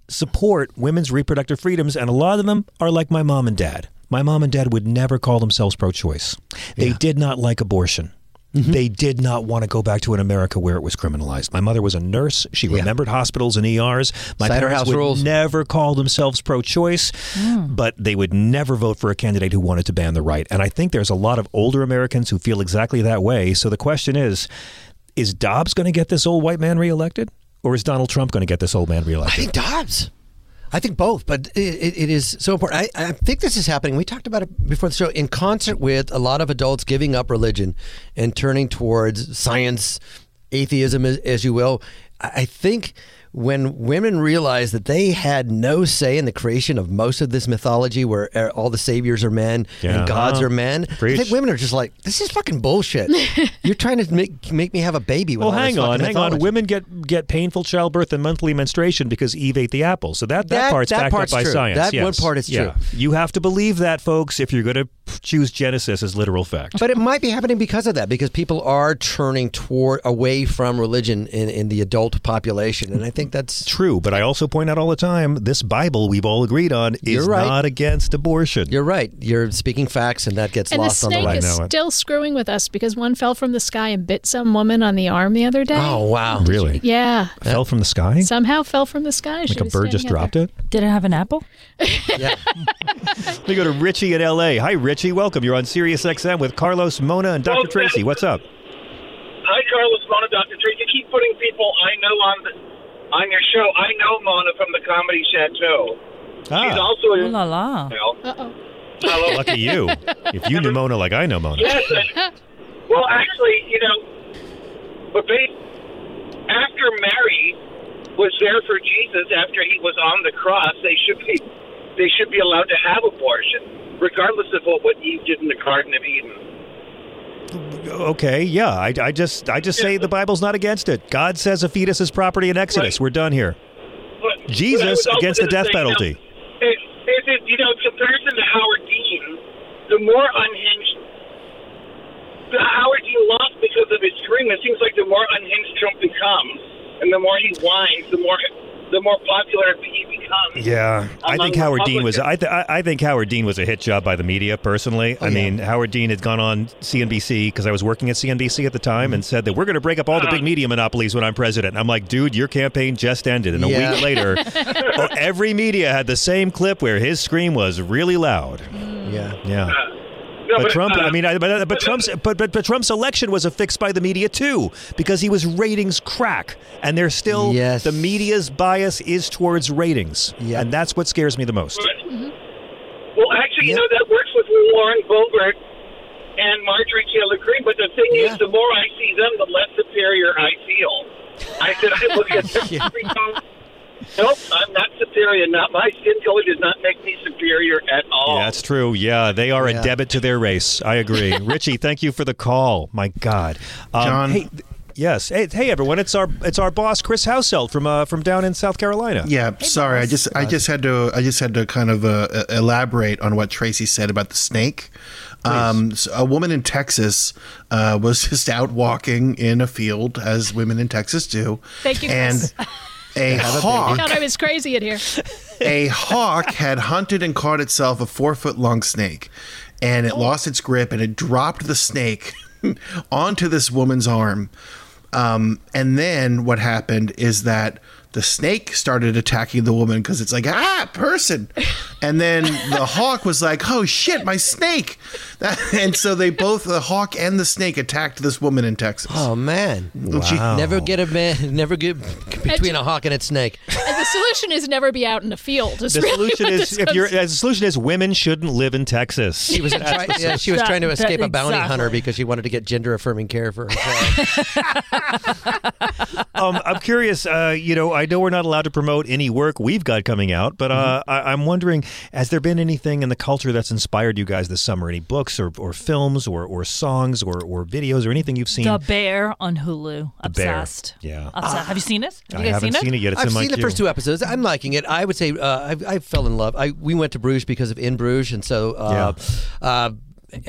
support women's reproductive freedoms, and a lot of them are like my mom and dad. My mom and dad would never call themselves pro-choice. They did not like abortion. Mm-hmm. They did not want to go back to an America where it was criminalized. My mother was a nurse. She remembered hospitals and ERs. My Cider parents would rules. never call themselves pro-choice, but they would never vote for a candidate who wanted to ban the right. And I think there's a lot of older Americans who feel exactly that way. So the question is, is Dobbs going to get this old white man reelected? Or is Donald Trump going to get this old man reelected? I think Dobbs. I think both, but it, it, is so important. I, I think this is happening. We talked about it before the show in concert with a lot of adults giving up religion and turning towards science, atheism, as, as you will. I think when women realize that they had no say in the creation of most of this mythology where uh, all the saviors are men Yeah. and gods are men, I think women are just like, this is fucking bullshit. You're trying to make, make me have a baby with Well, hang on, fucking hang on. Women get get painful childbirth and monthly menstruation because Eve ate the apple. So that, that, That- part's that backed part's up by true. science. That yes. one part is Yeah. true. You have to believe that, folks, if you're going to choose Genesis as literal fact. But it might be happening because of that, because people are turning toward away from religion in, in the adult population, and I think that's True, but I also point out all the time this Bible we've all agreed on is right. not against abortion. You're right. You're speaking facts, and that gets and the lost on the snake way. is know still screwing with us because one fell from the sky and bit some woman on the arm the other day. Oh wow! Really? Yeah. Fell from the sky? Somehow fell from the sky. like a bird just dropped it? Did it have an apple? We go to Richie in L.A. Hi, Richie. Welcome. You're on Sirius XM with Carlos, Mona, and Dr. Well, Tracy. What's up? Hi, Carlos Mona, Dr. Tracy. You keep putting people I know on the, on your show. I know Mona from the Comedy Chateau. She's Ah, also Ooh a la la. Uh-oh. Hello. lucky you. If you knew Mona like I know Mona. Yes, and Well, actually, you know, but they, after Mary was there for Jesus after he was on the cross, they should be they should be allowed to have abortion, regardless of what, what Eve did in the Garden of Eden. Okay, yeah. I, I just I just say the Bible's not against it. God says a fetus is property in Exodus. We're done here. But, but Jesus also against the death say, you know, penalty. it, it, it, you know, comparison to Howard Dean, the more unhinged the Howard Dean lost because of his scream. It seems like the more unhinged Trump becomes, and the more he whines, the more the more popular he becomes. Yeah, I think Howard Dean was. I, th- I I think Howard Dean was a hit job by the media. Personally, oh, I mean, Howard Dean had gone on CNBC because I was working at CNBC at the time and said that we're going to break up all the uh-huh. big media monopolies when I'm president. I'm like, dude, your campaign just ended, and a Yeah. week later, oh, every media had the same clip where his scream was really loud. Yeah, yeah. Uh, No, but, but, Trump, uh, I mean, I, but, uh, but uh, Trump's, but, but but Trump's election was affixed by the media too because he was ratings crack, and there's still Yes. the media's bias is towards ratings, and that's what scares me the most. Mm-hmm. Well, actually, you know that works with Lauren Boebert and Marjorie Taylor Greene. But the thing is, the more I see them, the less superior I feel. I said I look at them every time. Nope, I'm not superior. Not my skin color does not make me superior at all. Yeah, that's true. Yeah, they are a debit to their race. I agree. Richie, thank you for the call. My God, um, John? Hey, th- yes. Hey, hey, everyone. It's our it's our boss, Chris Houselt from uh, from down in South Carolina. Yeah, sorry. I just I just had to I just had to kind of uh, elaborate on what Tracy said about the snake. Um, so a woman in Texas uh, was just out walking in a field, as women in Texas do. Thank you, And Chris. a hawk I thought I was crazy in here. a hawk had hunted and caught itself a four foot long snake, and it lost its grip and it dropped the snake onto this woman's arm. Um, and then what happened is that the snake started attacking the woman because it's like ah person, and then the hawk was like oh shit my snake, That- and so they both the hawk and the snake attacked this woman in Texas. Oh man, wow! never get a man, never get between a hawk and its snake. And the solution is never be out in the field. The really solution is if comes you're the solution is women shouldn't live in Texas. She was try, yeah, she was trying to That- escape a bounty exactly. hunter because she wanted to get gender affirming care for herself. um, I'm curious. Uh, you know, I know we're not allowed to promote any work we've got coming out, but uh, I, I'm wondering: has there been anything in the culture that's inspired you guys this summer? Any books or, or films or, or songs or, or videos or anything you've seen? The Bear on Hulu. The Bear. Obsessed. Yeah. Obsessed. Have you seen it? Have I you guys haven't seen it? seen it yet. It's I've in my seen the queue. first two episodes. I'm liking it. I would say uh, I, I fell in love. I we went to Bruges because of In Bruges, and so uh, uh,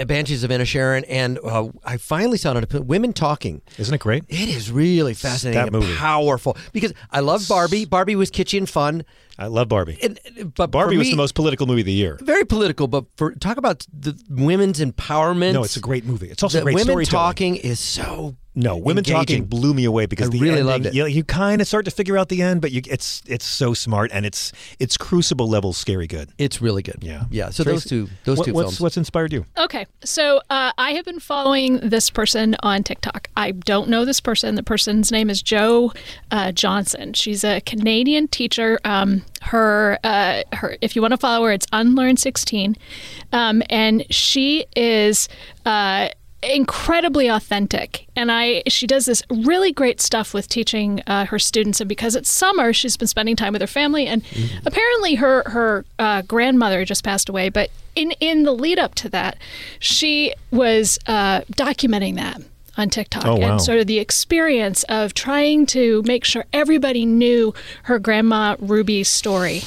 Banshees of Inisherin, and uh, I finally saw it. Women talking. Isn't it great? It is really fascinating That and powerful because I love Barbie. Barbie was kitschy and fun. I love Barbie. And, but Barbie for was the most political movie of the year. very political, but for talk about the women's empowerment. No, it's a great movie. It's also the great story. women talking is so No, women engaging. talking blew me away because I the really ending, loved it. You, you kind of start to figure out the end, but you, it's it's so smart and it's it's Crucible level scary good. It's really good. Yeah, Yeah, so those two- those what- two what's, films. What's inspired you? Okay, so uh, I have been following this person on TikTok. I don't know this person. The person's name is Joe uh, Johnson. She's a Canadian teacher. Um, her, uh, her, if you want to follow her, it's Unlearn16, um, and she is. Incredibly authentic. And i she does this really great stuff with teaching uh, her students. And because it's summer she's been spending time with her family. And apparently her her uh, grandmother just passed away. But in in the lead up to that she was uh, documenting that on TikTok. Oh, wow. and sort of the experience of trying to make sure everybody knew her grandma Ruby's story.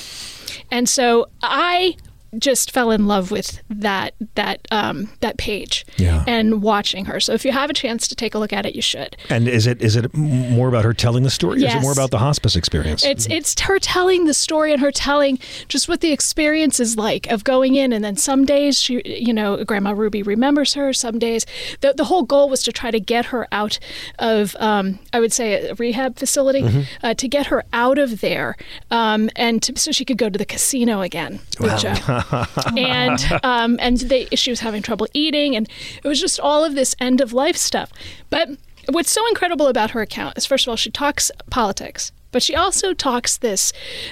And so I just fell in love with that that um, that page Yeah. and watching her. So if you have a chance to take a look at it, you should. And is it is it more about her telling the story? Or is it more about the hospice experience? It's it's her telling the story and her telling just what the experience is like of going in, and then some days she, you know, Grandma Ruby remembers her. Some days, the the whole goal was to try to get her out of, um, I would say, a rehab facility, Mhm. uh, to get her out of there, um, and to, so she could go to the casino again with Joe and um, and they she was having trouble eating, and it was just all of this end of life stuff. But what's so incredible about her account is, first of all, she talks politics, but she also talks this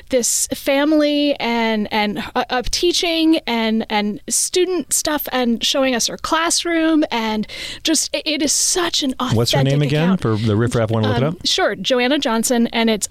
this family and and uh, of teaching and and student stuff and showing us her classroom and just it, it is such an authentic What's her name again for the riffraff want to look it Um, up? Sure, Joanna Johnson, and it's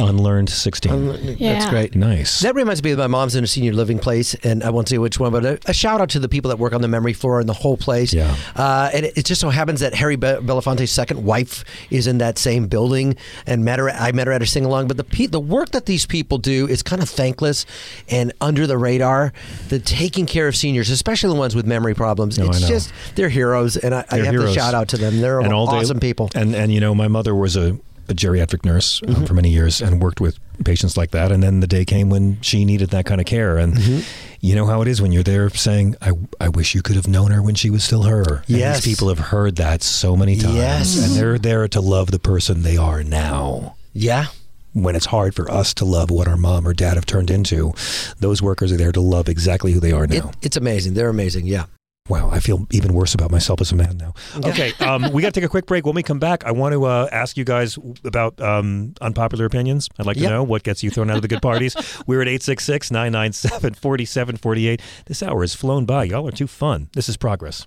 Unlearned 16. Unlearned 16. That's great. Nice. That reminds me of my mom's in a senior living place, and I won't say which one, but a, a shout out to the people that work on the memory floor and the whole place. Yeah. Uh, and it, it just so happens that Harry Be- Belafonte's second wife is in that same building, and met her. I met her at a sing along. But the pe- the work that these people do is kind of thankless and under the radar. The taking care of seniors, especially the ones with memory problems, No, it's just they're heroes, and I, I They're have heroes. to shout out to them. They're and all day- awesome people. And and you know, my mother was a, a geriatric nurse uh, Mm-hmm. for many years and worked with patients like that. And then the day came when she needed that kind of care. And Mm-hmm. you know how it is when you're there saying, "I I wish you could have known her when she was still her." And Yes. these people have heard that so many times, Yes. and they're there to love the person they are now. Yeah. When it's hard for us to love what our mom or dad have turned into, those workers are there to love exactly who they are now. It, it's amazing. They're amazing. Yeah. Wow, I feel even worse about myself as a man now. Okay, um, we got to take a quick break. When we come back, I want to uh, ask you guys about um, unpopular opinions. I'd like to know what gets you thrown out of the good parties. We're at 866 997 4748. This hour has flown by. Y'all are too fun. This is Progress.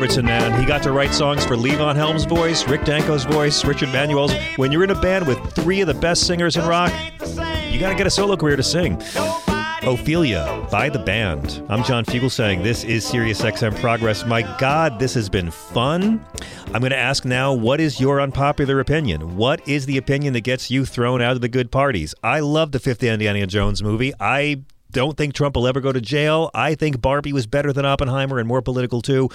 Robertson, man, he got to write songs for Levon Helm's voice, Rick Danko's voice, Richard Manuel's. When you're in a band with three of the best singers in rock, you got to get a solo career to sing. Ophelia by the band. I'm John Fugelsang. This is Sirius XM Progress. My God, this has been fun. I'm going to ask now, what is your unpopular opinion? What is the opinion that gets you thrown out of the good parties? I love the fifth Indiana Jones movie. I don't think Trump will ever go to jail. I think Barbie was better than Oppenheimer and more political too.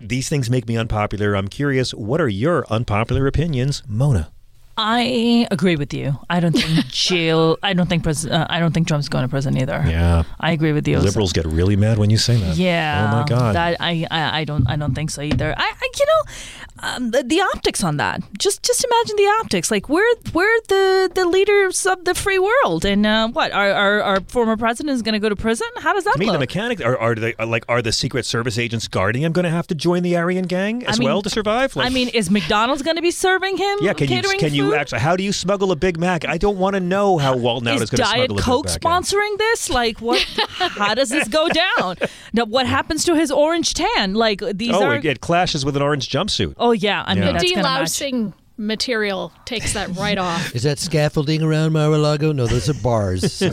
These things make me unpopular. I'm curious, what are your unpopular opinions, Mona? I agree with you. I don't think jail. I don't think pres- uh, I don't think Trump's going to prison either. Yeah. I agree with you. Liberals get really mad when you say that. Yeah. Oh my God. That I, I I don't I don't think so either. I, I you know, um, the, the optics on that. Just just imagine the optics. Like we're we're the the leaders of the free world, and uh, what our, our our former president is going to go to prison? How does that I mean, look? the mechanics are, are they are like are the Secret Service agents guarding him going to have to join the Aryan gang as I mean- well to survive? Like, I mean, is McDonald's going to be serving him? yeah, can you catering can you food? actually? How do you smuggle a Big Mac? I don't want to know how Walton Out is is going to Diet smuggle a Coke Big Mac. in. sponsoring this? Like, what? how does this go down? Now, what happens to his orange tan? Like, these oh, are. it, it clashes with an orange jumpsuit. oh yeah, I mean, Yeah. The that's gonna match. Delousing material takes that right off. Is that scaffolding around Mar-a-Lago? No, those are bars.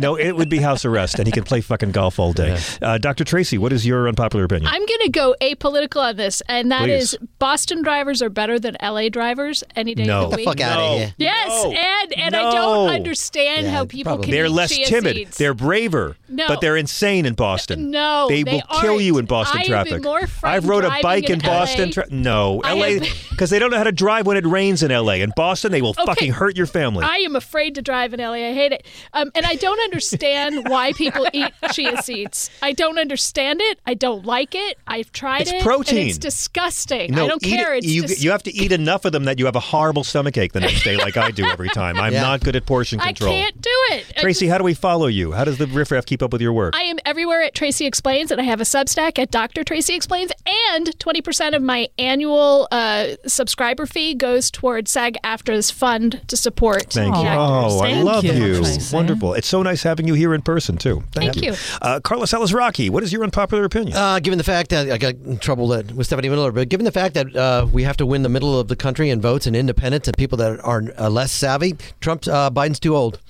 No, it would be house arrest, and he can play fucking golf all day. Uh, Dr. Tracy, what is your unpopular opinion? I'm going to go apolitical on this, and that Please. is Boston drivers are better than LA drivers any day No. of the Get the fuck outta No. here. Yes, No. and and I don't understand how people can They're less timid. seeds. They're braver. No. But they're insane in Boston. No, they, they will kill you in. Boston I have traffic. I've rode a bike in, in Boston. Tra- no, LA because they don't know how to drive when it rains in L.A. In Boston, they will Okay. fucking hurt your family. I am afraid to drive in LA. I hate it. Um, and I don't understand why people eat chia seeds. I don't understand it. I don't like it. I've tried It's it. protein. And it's disgusting. no, I don't care. It, It's you dis- you have to eat enough of them that you have a horrible stomach ache the next day, like I do every time. I'm Yeah. not good at portion control. I can't do it. Tracy, just- how do we follow you? How does the riffraff keep up with your work? I am everywhere at Tracy Explains, and I have a Substack at Dr. Tracy Explains, and 20% of my annual uh, subscriber fee goes towards SAG AFTRA's fund to support Thank you. actors. Oh, I Thank love you. you. Wonderful. It's so nice having you here in person, too. Thank, Thank you. Uh, Carlos Alazraqui, what is your unpopular opinion? Uh, given the fact that I got in trouble that, with Stephanie Miller, but given the fact that uh, we have to win the middle of the country in votes and independents and people that are uh, less savvy, Trump, uh, Biden's too old.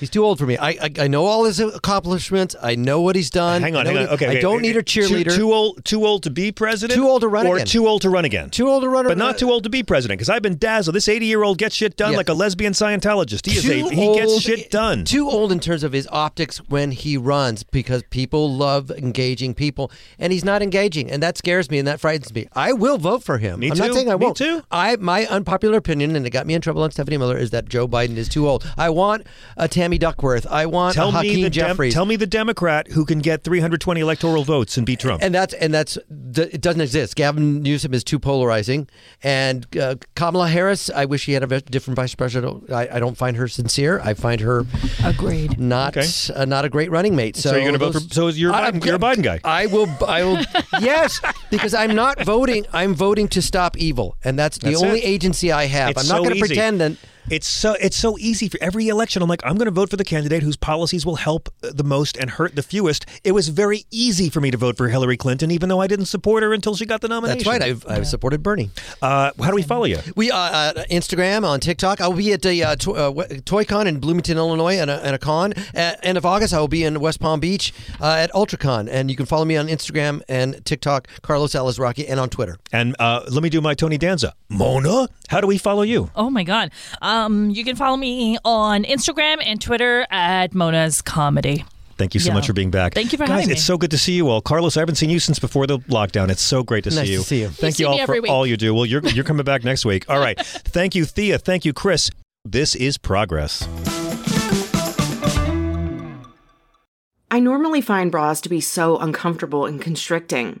He's too old for me. I, I I know all his accomplishments. I know what he's done. Hang I on, hang on. he- Okay, I okay. don't need a cheerleader. Too, old, too old to be president. Too old to run or again. too old to run again. Too old to run, but not too old to be president. Because I've been dazzled. This eighty-year-old gets shit done Yeah. like a lesbian Scientologist. He is a, Too he gets old- shit done. Too old in terms of his optics when he runs because people love engaging people, and he's not engaging, and that scares me and that frightens me. I will vote for him. Me I'm too. not saying I won't. Me too. I my unpopular opinion, and it got me in trouble on Stephanie Miller, is that Joe Biden is too old. I want a Tammy Duckworth. I want Tell a me Hakeem the Dem- tell me the Democrat who can get 320 electoral votes and beat Trump. and that's and that's it doesn't exist. Gavin Newsom is too polarizing, and uh, Kamala Harris. I wish she had a different vice president. I, I don't find her sincere. I find her agreed not uh, not a great running mate. So, So you're gonna vote for- so you're Biden- you're a Biden guy. I will. I will. yes, because I'm not voting. I'm voting to stop evil, and that's the only it. agency I have. It's I'm not so going to pretend that. It's so it's so easy for every election. I'm like, I'm going to vote for the candidate whose policies will help uh, the most and hurt the fewest. It was very easy for me to vote for Hillary Clinton, even though I didn't support her until she got the nomination. That's right. I've, I've supported Bernie. Uh, how do we follow you? We uh, uh, Instagram on TikTok. I will be at the uh, to- uh, ToyCon in Bloomington, Illinois, and a, and a con. At end of August, I will be in West Palm Beach uh, at UltraCon, and you can follow me on Instagram and TikTok, Carlos Alazraqui, and on Twitter. And uh, let me do my Tony Danza. Mona, how do we follow you? Oh my God. Um, you can follow me on Instagram and Twitter at Mona's Comedy. Thank you so Yeah. much for being back. Thank you for Guys, having me. it's so good to see you all. Carlos, I haven't seen you since before the lockdown. It's so great to Nice see to you. see you. You Thank see you all for week. all you do. Well, you're you're coming back next week. All right. Thank you, Thea. Thank you, Chris. This is progress. I normally find bras to be so uncomfortable and constricting,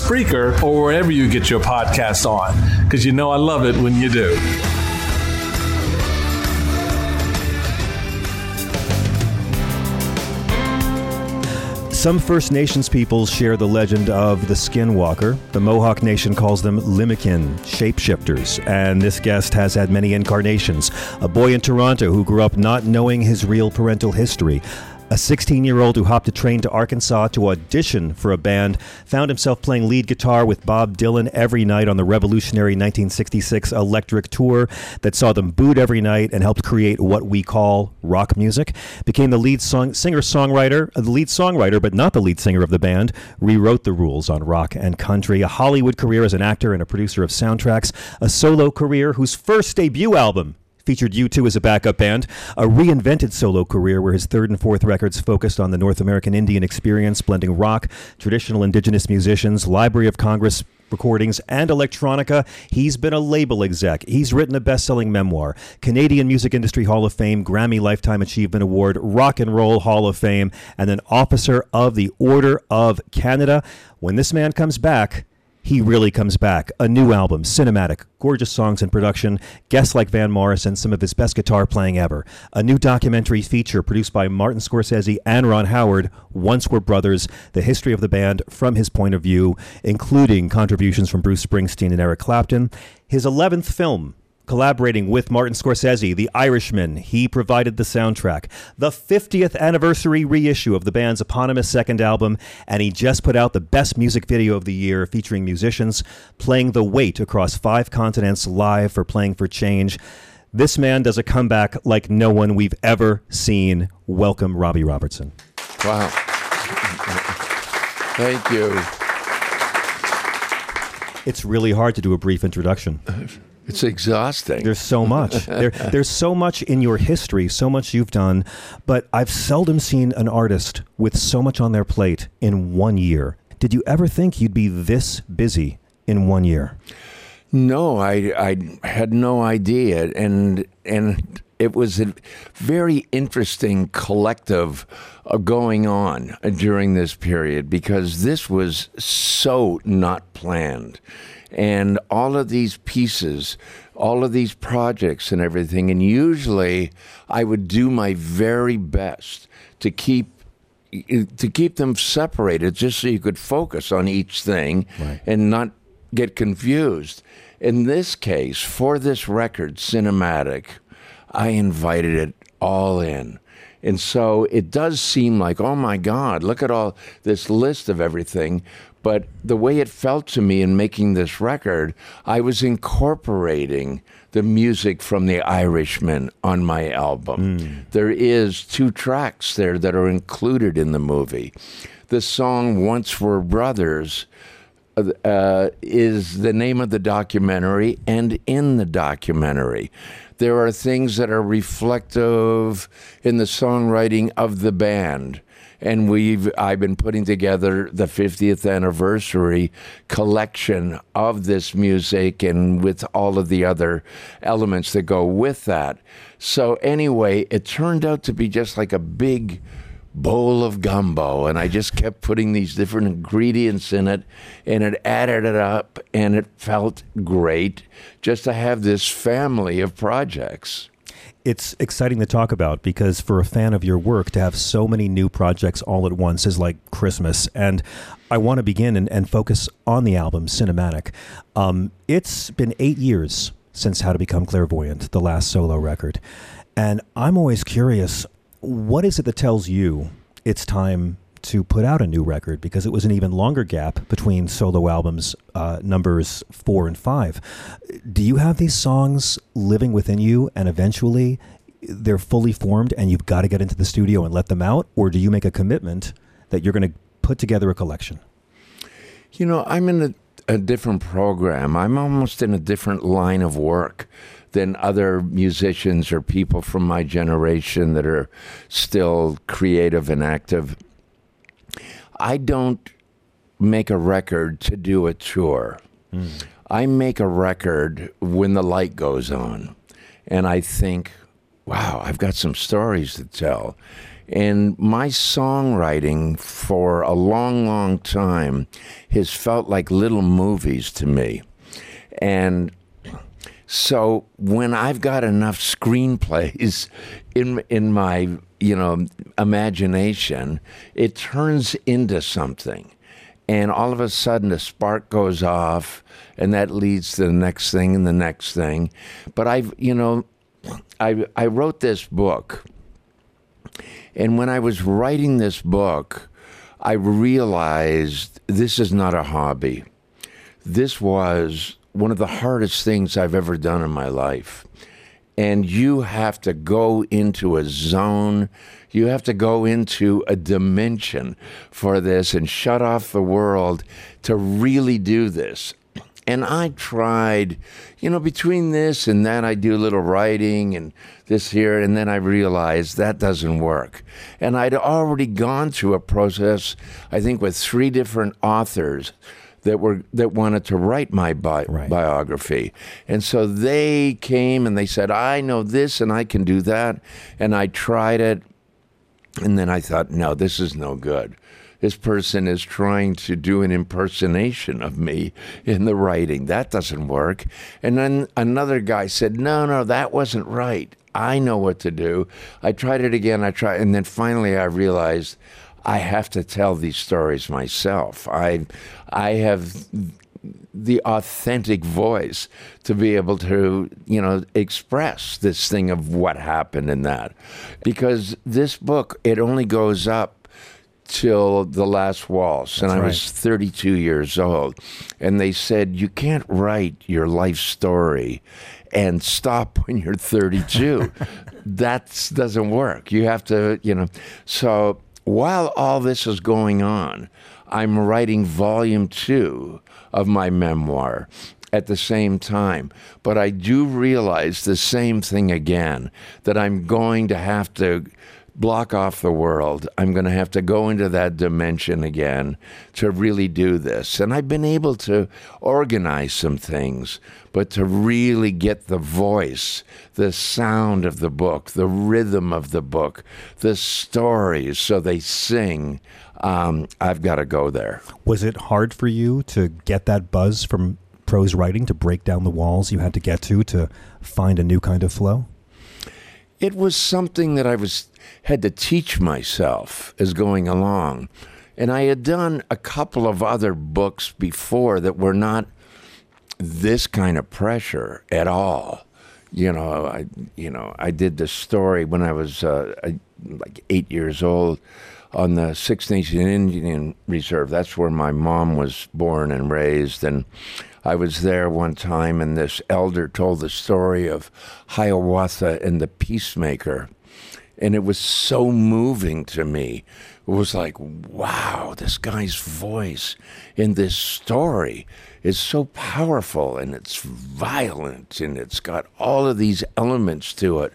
Spreaker, or wherever you get your podcasts on, because you know I love it when you do. Some First Nations peoples share the legend of the Skinwalker. The Mohawk Nation calls them Limikin, shapeshifters, and this guest has had many incarnations. A boy in Toronto who grew up not knowing his real parental history. A 16 year old who hopped a train to Arkansas to audition for a band found himself playing lead guitar with Bob Dylan every night on the revolutionary 1966 electric tour that saw them booed every night and helped create what we call rock music. Became the lead song, singer songwriter, uh, the lead songwriter, but not the lead singer of the band. Rewrote the rules on rock and country. A Hollywood career as an actor and a producer of soundtracks. A solo career whose first debut album featured U2 as a backup band, a reinvented solo career where his third and fourth records focused on the North American Indian experience, blending rock, traditional indigenous musicians, Library of Congress recordings, and electronica. He's been a label exec. He's written a best selling memoir, Canadian Music Industry Hall of Fame, Grammy Lifetime Achievement Award, Rock and Roll Hall of Fame, and an officer of the Order of Canada. When this man comes back, he really comes back. A new album, cinematic, gorgeous songs and production, guests like Van Morrison, some of his best guitar playing ever. A new documentary feature produced by Martin Scorsese and Ron Howard, Once Were Brothers, the history of the band from his point of view, including contributions from Bruce Springsteen and Eric Clapton. His 11th film, collaborating with Martin Scorsese, The Irishman. He provided the soundtrack. The 50th anniversary reissue of the band's eponymous second album, and he just put out the best music video of the year featuring musicians playing the weight across five continents live for Playing for Change. This man does a comeback like no one we've ever seen. Welcome, Robbie Robertson. Wow. Thank you. It's really hard to do a brief introduction. It's exhausting. There's so much. there, there's so much in your history, so much you've done, but I've seldom seen an artist with so much on their plate in one year. Did you ever think you'd be this busy in one year? No, I I had no idea, and and it was a very interesting collective going on during this period because this was so not planned, and all of these pieces, all of these projects, and everything, and usually I would do my very best to keep to keep them separated just so you could focus on each thing and not get confused. In this case, for this record, cinematic, I invited it all in. And so it does seem like, oh my God, look at all this list of everything. But the way it felt to me in making this record, I was incorporating the music from The Irishman on my album. There is two tracks there that are included in the movie. The song Once Were Brothers uh, is the name of the documentary and in the documentary. There are things that are reflective in the songwriting of the band. And we've I've been putting together the 50th anniversary collection of this music and with all of the other elements that go with that. So anyway, it turned out to be just like a big bowl of gumbo and I just kept putting these different ingredients in it and it added it up and it felt great just to have this family of projects. It's exciting to talk about because for a fan of your work to have so many new projects all at once is like Christmas. And I want to begin and, and focus on the album Cinematic. Um, it's been eight years since How to Become Clairvoyant, the last solo record. And I'm always curious what is it that tells you it's time to put out a new record because it was an even longer gap between solo albums uh, numbers four and five. Do you have these songs living within you and eventually they're fully formed and you've got to get into the studio and let them out? Or do you make a commitment that you're going to put together a collection? You know, I'm in a, a different program. I'm almost in a different line of work than other musicians or people from my generation that are still creative and active. I don't make a record to do a tour. Hmm. I make a record when the light goes on. And I think, wow, I've got some stories to tell. And my songwriting for a long, long time has felt like little movies to me. And So when I've got enough screenplays in in my you know imagination, it turns into something, and all of a sudden a spark goes off, and that leads to the next thing and the next thing. But I've you know, I I wrote this book, and when I was writing this book, I realized this is not a hobby. This was one of the hardest things I've ever done in my life. And you have to go into a zone, you have to go into a dimension for this and shut off the world to really do this. And I tried, you know, between this and that, I do a little writing and this here, and then I realized that doesn't work. And I'd already gone through a process, I think, with three different authors that were that wanted to write my bi- biography, and so they came and they said, "I know this and I can do that," and I tried it, and then I thought, "No, this is no good." This person is trying to do an impersonation of me in the writing. That doesn't work. And then another guy said, No, no, that wasn't right. I know what to do. I tried it again. I tried. And then finally I realized I have to tell these stories myself. I, I have the authentic voice to be able to, you know, express this thing of what happened in that. Because this book, it only goes up till the last waltz and i right. was 32 years old and they said you can't write your life story and stop when you're 32 that doesn't work you have to you know so while all this is going on i'm writing volume 2 of my memoir at the same time. But I do realize the same thing again that I'm going to have to block off the world. I'm going to have to go into that dimension again to really do this. And I've been able to organize some things, but to really get the voice, the sound of the book, the rhythm of the book, the stories so they sing, um, I've got to go there. Was it hard for you to get that buzz from prose writing to break down the walls you had to get to to find a new kind of flow? It was something that I was had to teach myself as going along. And I had done a couple of other books before that were not this kind of pressure at all. You know, I you know I did this story when I was uh, I, like eight years old on the Six Nation Indian Reserve. That's where my mom was born and raised, and I was there one time, and this elder told the story of Hiawatha and the Peacemaker, and it was so moving to me. It was like, wow, this guy's voice in this story is so powerful and it's violent and it's got all of these elements to it.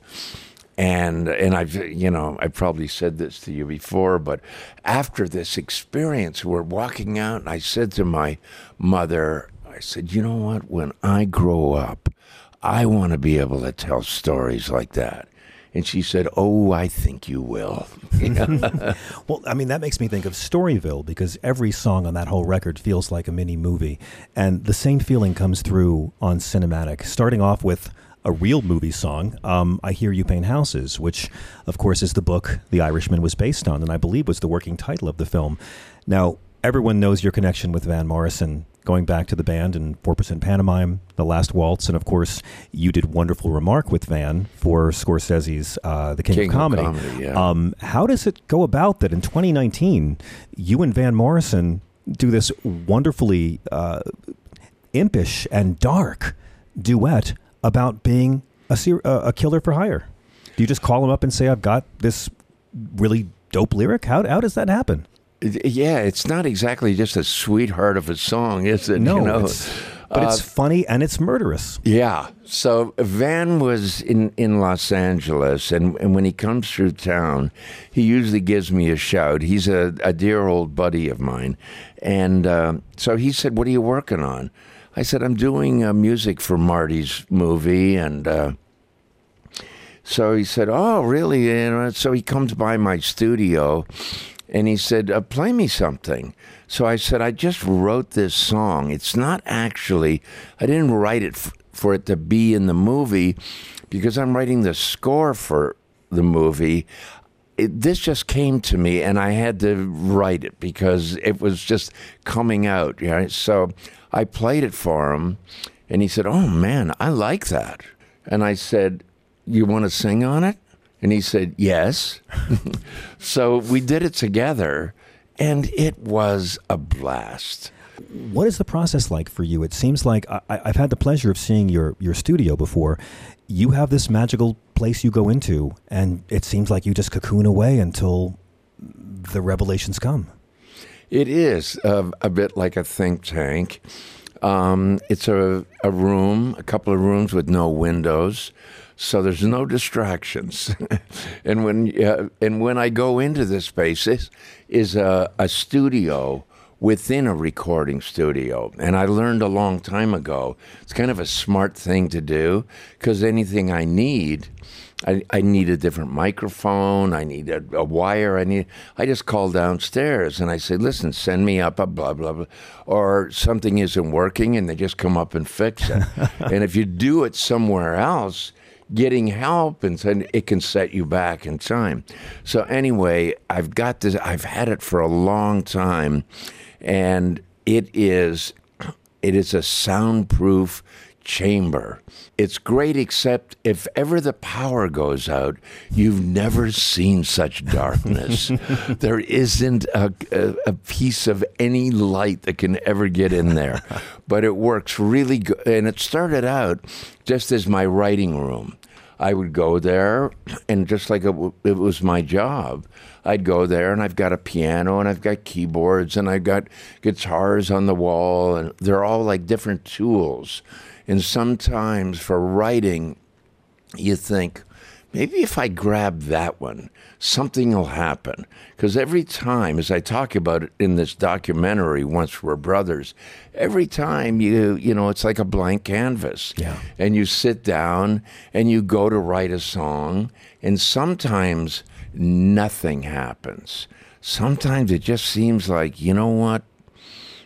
And and I've you know I probably said this to you before, but after this experience, we're walking out, and I said to my mother, I said, you know what? When I grow up, I want to be able to tell stories like that. And she said, "Oh, I think you will." well, I mean, that makes me think of Storyville because every song on that whole record feels like a mini movie. And the same feeling comes through on Sinematic, starting off with a real movie song, um, I Hear You Paint Houses, which, of course, is the book The Irishman was based on, and I believe was the working title of the film. Now, everyone knows your connection with Van Morrison, going back to the band and 4% Pantomime, The Last Waltz, and of course, you did Wonderful Remark with Van for Scorsese's uh, The King, King of of Comedy. Comedy, yeah. um, how does it go about that in 2019, you and Van Morrison do this wonderfully uh, impish and dark duet about being a, ser- uh, a killer for hire? Do you just call him up and say, I've got this really dope lyric? How, how does that happen? Yeah, it's not exactly just a sweetheart of a song, is it? No, you know? it's, but it's Uh, funny and it's murderous. Yeah. So Van was in, in Los Angeles, and, and when he comes through town, he usually gives me a shout. He's a, a dear old buddy of mine. And uh, so he said, What are you working on? I said, I'm doing uh, music for Marty's movie. And uh, so he said, Oh, really? Know, so he comes by my studio and he said, uh, Play me something. So I said, I just wrote this song. It's not actually, I didn't write it f- for it to be in the movie because I'm writing the score for the movie. It, this just came to me, and I had to write it because it was just coming out. Right? So I played it for him, and he said, "Oh man, I like that." And I said, "You want to sing on it?" And he said, Yes. so we did it together, and it was a blast. What is the process like for you? It seems like I, I've had the pleasure of seeing your, your studio before. You have this magical place you go into, and it seems like you just cocoon away until the revelations come. It is uh, a bit like a think tank. Um, it's a, a room, a couple of rooms with no windows, so there's no distractions. and when uh, and when I go into this space, this is a, a studio within a recording studio. And I learned a long time ago, it's kind of a smart thing to do because anything I need, I, I need a different microphone, I need a, a wire, I need, I just call downstairs and I say, listen, send me up a blah, blah, blah. Or something isn't working and they just come up and fix it. and if you do it somewhere else, getting help and then it can set you back in time. So anyway, I've got this I've had it for a long time and it is it is a soundproof chamber. It's great except if ever the power goes out, you've never seen such darkness. there isn't a, a, a, piece of any light that can ever get in there. but it works really good. And it started out just as my writing room. I would go there, and just like it, it was my job, I'd go there, and I've got a piano, and I've got keyboards, and I've got guitars on the wall, and they're all like different tools. And sometimes for writing, you think, maybe if I grab that one, something will happen. Because every time, as I talk about it in this documentary, Once Were Brothers, every time you, you know, it's like a blank canvas. Yeah. And you sit down and you go to write a song, and sometimes nothing happens. Sometimes it just seems like, you know what?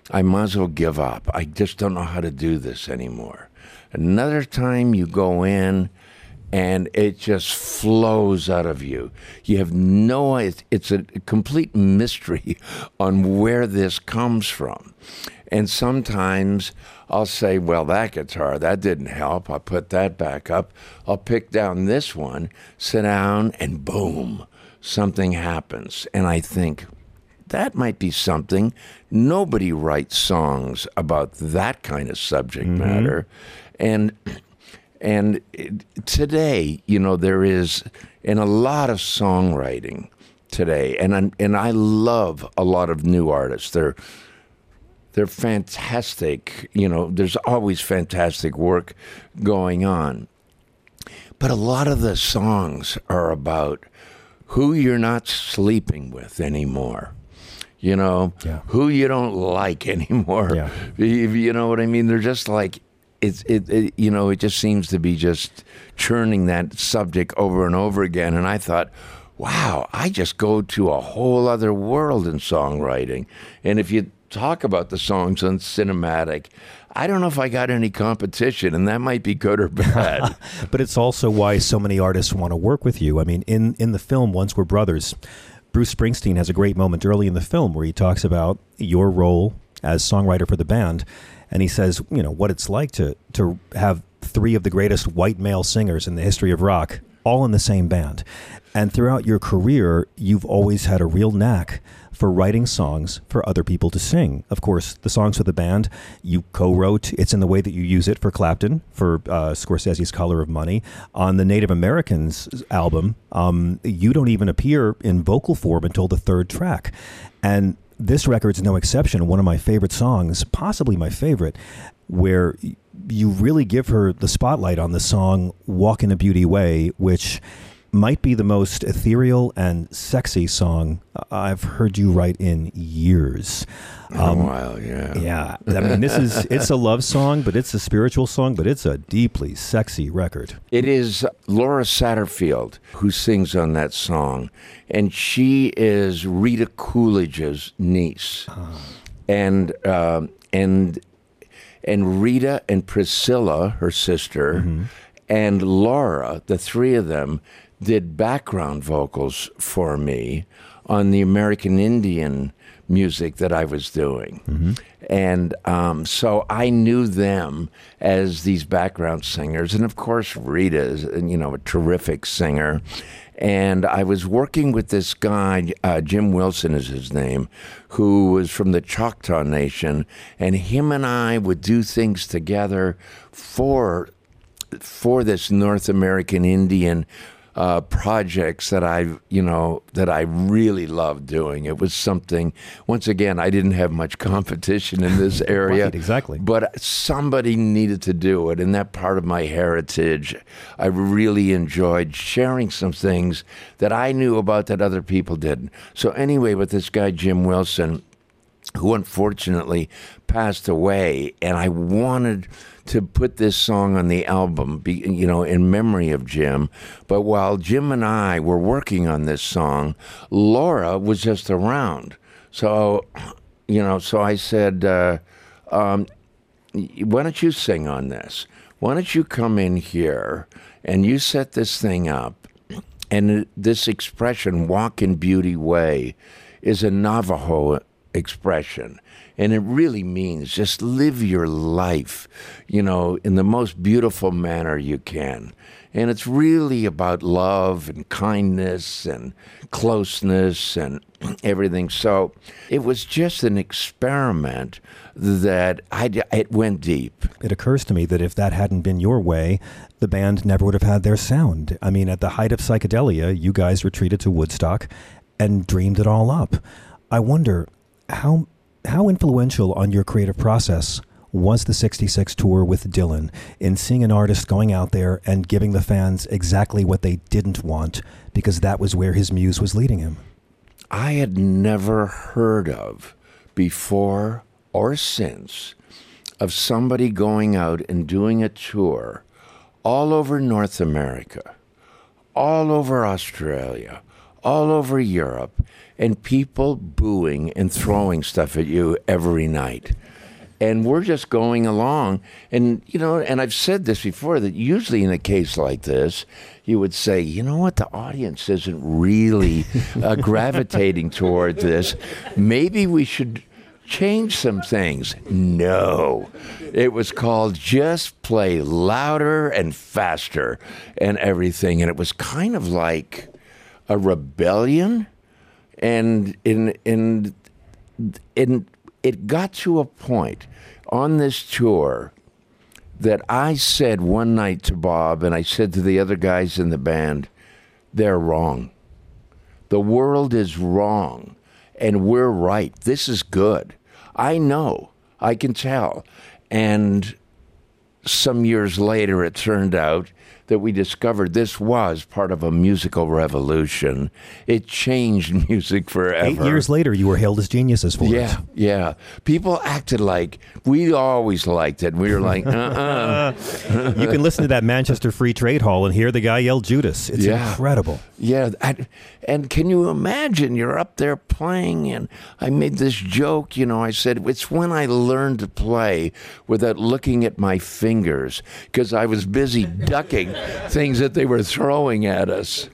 I might as well give up. I just don't know how to do this anymore. Another time you go in and it just flows out of you. You have no idea it's a complete mystery on where this comes from. And sometimes I'll say, well, that guitar, that didn't help. I'll put that back up. I'll pick down this one, sit down, and boom, something happens. And I think, that might be something. Nobody writes songs about that kind of subject mm-hmm. matter. And and today, you know, there is in a lot of songwriting today, and I, and I love a lot of new artists. They're they're fantastic. You know, there's always fantastic work going on, but a lot of the songs are about who you're not sleeping with anymore you know, yeah. who you don't like anymore. Yeah. You know what I mean? They're just like it's it, it, you know it just seems to be just churning that subject over and over again. And i thought wow i just go to a whole other world in songwriting. And if you talk about the songs on Sinematic i don't know if i got any competition and that might be good or bad. But it's also why so many artists want to work with you. I mean in in the film Once Were Brothers bruce springsteen has a great moment early in the film where he talks about your role as songwriter for the band and he says, you know, what it's like to to have three of the greatest white male singers in the history of rock all in the same band. And throughout your career, you've always had a real knack for writing songs for other people to sing. Of course, the songs for the band you co-wrote. It's in the way that you use it for Clapton for uh, Scorsese's Color of Money. On the Native Americans album, um, you don't even appear in vocal form until the third track, and this record's no exception. One of my favorite songs, possibly my favorite, where you really give her the spotlight on the song Walk in a Beauty Way, which might be the most ethereal and sexy song I've heard you write in years. Um, a while, yeah. Yeah. I mean, this is, it's a love song, but it's a spiritual song, but it's a deeply sexy record. It is Laura Satterfield who sings on that song, and she is Rita Coolidge's niece. And, uh, and, and Rita and Priscilla, her sister, and Laura, the three of them, did background vocals for me on the American Indian music that I was doing. And um, so I knew them as these background singers. And of course, Rita is, you know, a terrific singer. And I was working with this guy, uh, Jim Wilson is his name, who was from the Choctaw Nation. And him and I would do things together for for this North American Indian uh, projects that I, you know, that I really loved doing. It was something. Once again, I didn't have much competition in this area. Right, exactly. But somebody needed to do it, and that part of my heritage, I really enjoyed sharing some things that I knew about that other people didn't. So anyway, with this guy Jim Wilson who unfortunately passed away, and I wanted to put this song on the album, you know, in memory of Jim. But while Jim and I were working on this song, Laura was just around. So, you know, so I said, uh, um, why don't you sing on this? Why don't you come in here and you set this thing up? And this expression, walk in beauty way, is a Navajo expression. And it really means just live your life, you know, in the most beautiful manner you can. And it's really about love and kindness and closeness and everything. So it was just an experiment that I, it went deep. It occurs to me that if that hadn't been your way, the band never would have had their sound. I mean, at the height of psychedelia, you guys retreated to Woodstock and dreamed it all up. I wonder how how influential on your creative process was the 66 tour with Dylan in seeing an artist going out there and giving the fans exactly what they didn't want because that was where his muse was leading him. I had never heard of before or since of somebody going out and doing a tour all over North America, all over Australia, all over Europe, and people booing and throwing stuff at you every night. And we're just going along. And, you know, and I've said this before that usually in a case like this, you would say, you know what, the audience isn't really uh, gravitating toward this. Maybe we should change some things. No. It was called Just Play Louder and Faster and everything. And it was kind of like a rebellion. And in in in it got to a point on this tour that I said one night to Bob and I said to the other guys in the band, they're wrong. The world is wrong and we're right. This is good. I know. I can tell. And some years later, it turned out that we discovered this was part of a musical revolution. It changed music forever. Eight years later, you were hailed as geniuses for it. yeah, yeah. People acted like we always liked it. We were like, uh, uh it. you can listen to that Manchester Free Trade Hall and hear the guy yell Judas. It's Yeah. incredible. Yeah, and, and can you imagine? You're up there playing, and I made this joke. You know, I said it's when I learned to play without looking at my fingers because I was busy ducking things that they were throwing at us.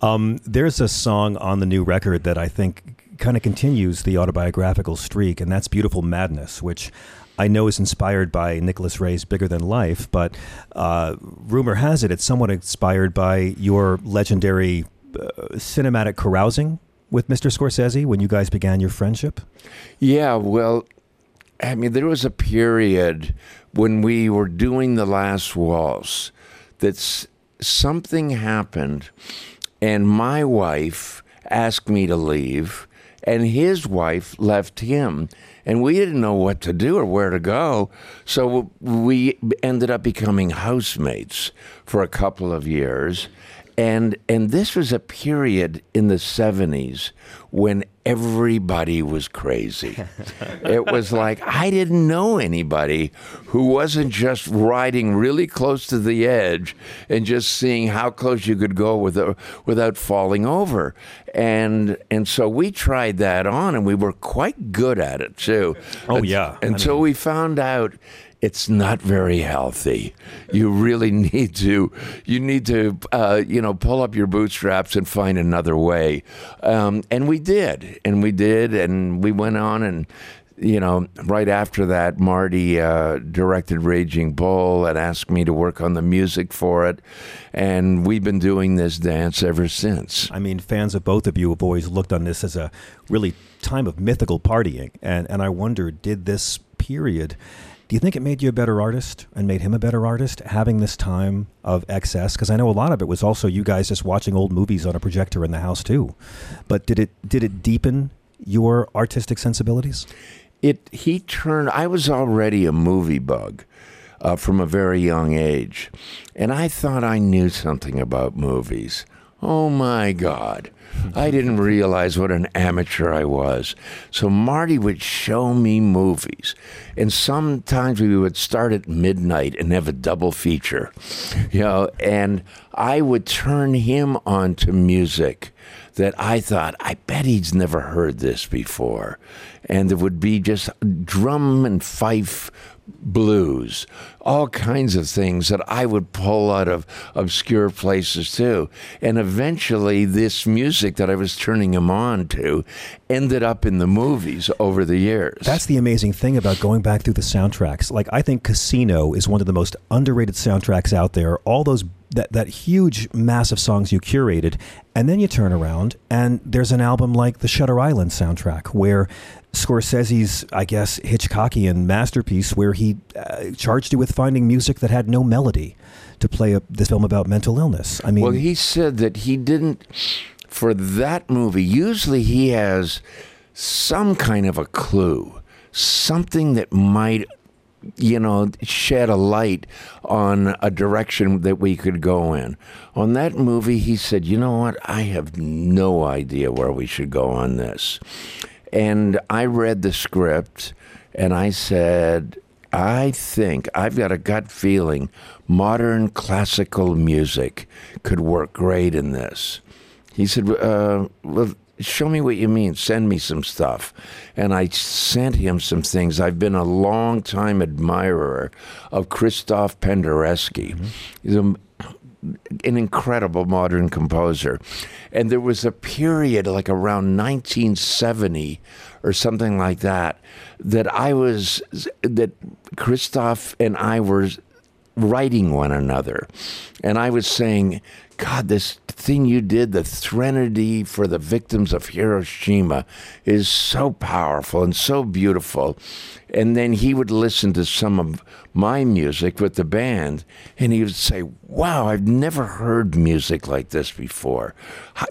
Um, there's a song on the new record that I think kind of continues the autobiographical streak, and that's Beautiful Madness, which I know is inspired by Nicholas Ray's Bigger Than Life, but uh, rumor has it it's somewhat inspired by your legendary Uh, cinematic carousing with Mr. Scorsese when you guys began your friendship. Yeah, well, I mean, there was a period when we were doing the last waltz that something happened, and my wife asked me to leave, and his wife left him. And we didn't know what to do or where to go. So we ended up becoming housemates for a couple of years. And and this was a period in the 70s when everybody was crazy. It was like i didn't know anybody who wasn't just riding really close to the edge and just seeing how close you could go without without falling over. And and so we tried that on and we were quite good at it too. Oh, yeah. I until mean- we found out it's not very healthy. You really need to you need to uh, you know pull up your bootstraps and find another way. Um, and we did, and we did, and we went on and. You know, right after that, Marty uh, directed Raging Bull and asked me to work on the music for it. And we've been doing this dance ever since. I mean, fans of both of you have always looked on this as a really time of mythical partying. And, and I wonder, did this period, do you think it made you a better artist and made him a better artist having this time of excess? Because I know a lot of it was also you guys just watching old movies on a projector in the house too. But did it did it deepen your artistic sensibilities? it he turned i was already a movie bug uh, from a very young age and i thought i knew something about movies oh my god i didn't realize what an amateur i was so marty would show me movies and sometimes we would start at midnight and have a double feature you know and i would turn him on to music that I thought, I bet he's never heard this before. And it would be just drum and fife blues, all kinds of things that I would pull out of obscure places too. And eventually, this music that I was turning him on to ended up in the movies over the years. That's the amazing thing about going back through the soundtracks. Like I think Casino is one of the most underrated soundtracks out there. All those that that huge massive songs you curated, and then you turn around and there's an album like the Shutter Island soundtrack where Scorsese's, I guess, Hitchcockian masterpiece, where he uh, charged you with finding music that had no melody to play a, this film about mental illness. I mean, well, he said that he didn't for that movie. Usually, he has some kind of a clue, something that might, you know, shed a light on a direction that we could go in. On that movie, he said, "You know what? I have no idea where we should go on this." And I read the script, and I said. I think I've got a gut feeling modern classical music could work great in this. He said, uh, well, show me what you mean. Send me some stuff. And I sent him some things. I've been a long time admirer of Christoph Penderecki. He's a an incredible modern composer. And there was a period like around 1970 or something like that that I was that Christoph and I were writing one another. And I was saying, God, this thing you did, the Threnody for the victims of Hiroshima, is so powerful and so beautiful. And then he would listen to some of my music with the band, and he would say, Wow, I've never heard music like this before.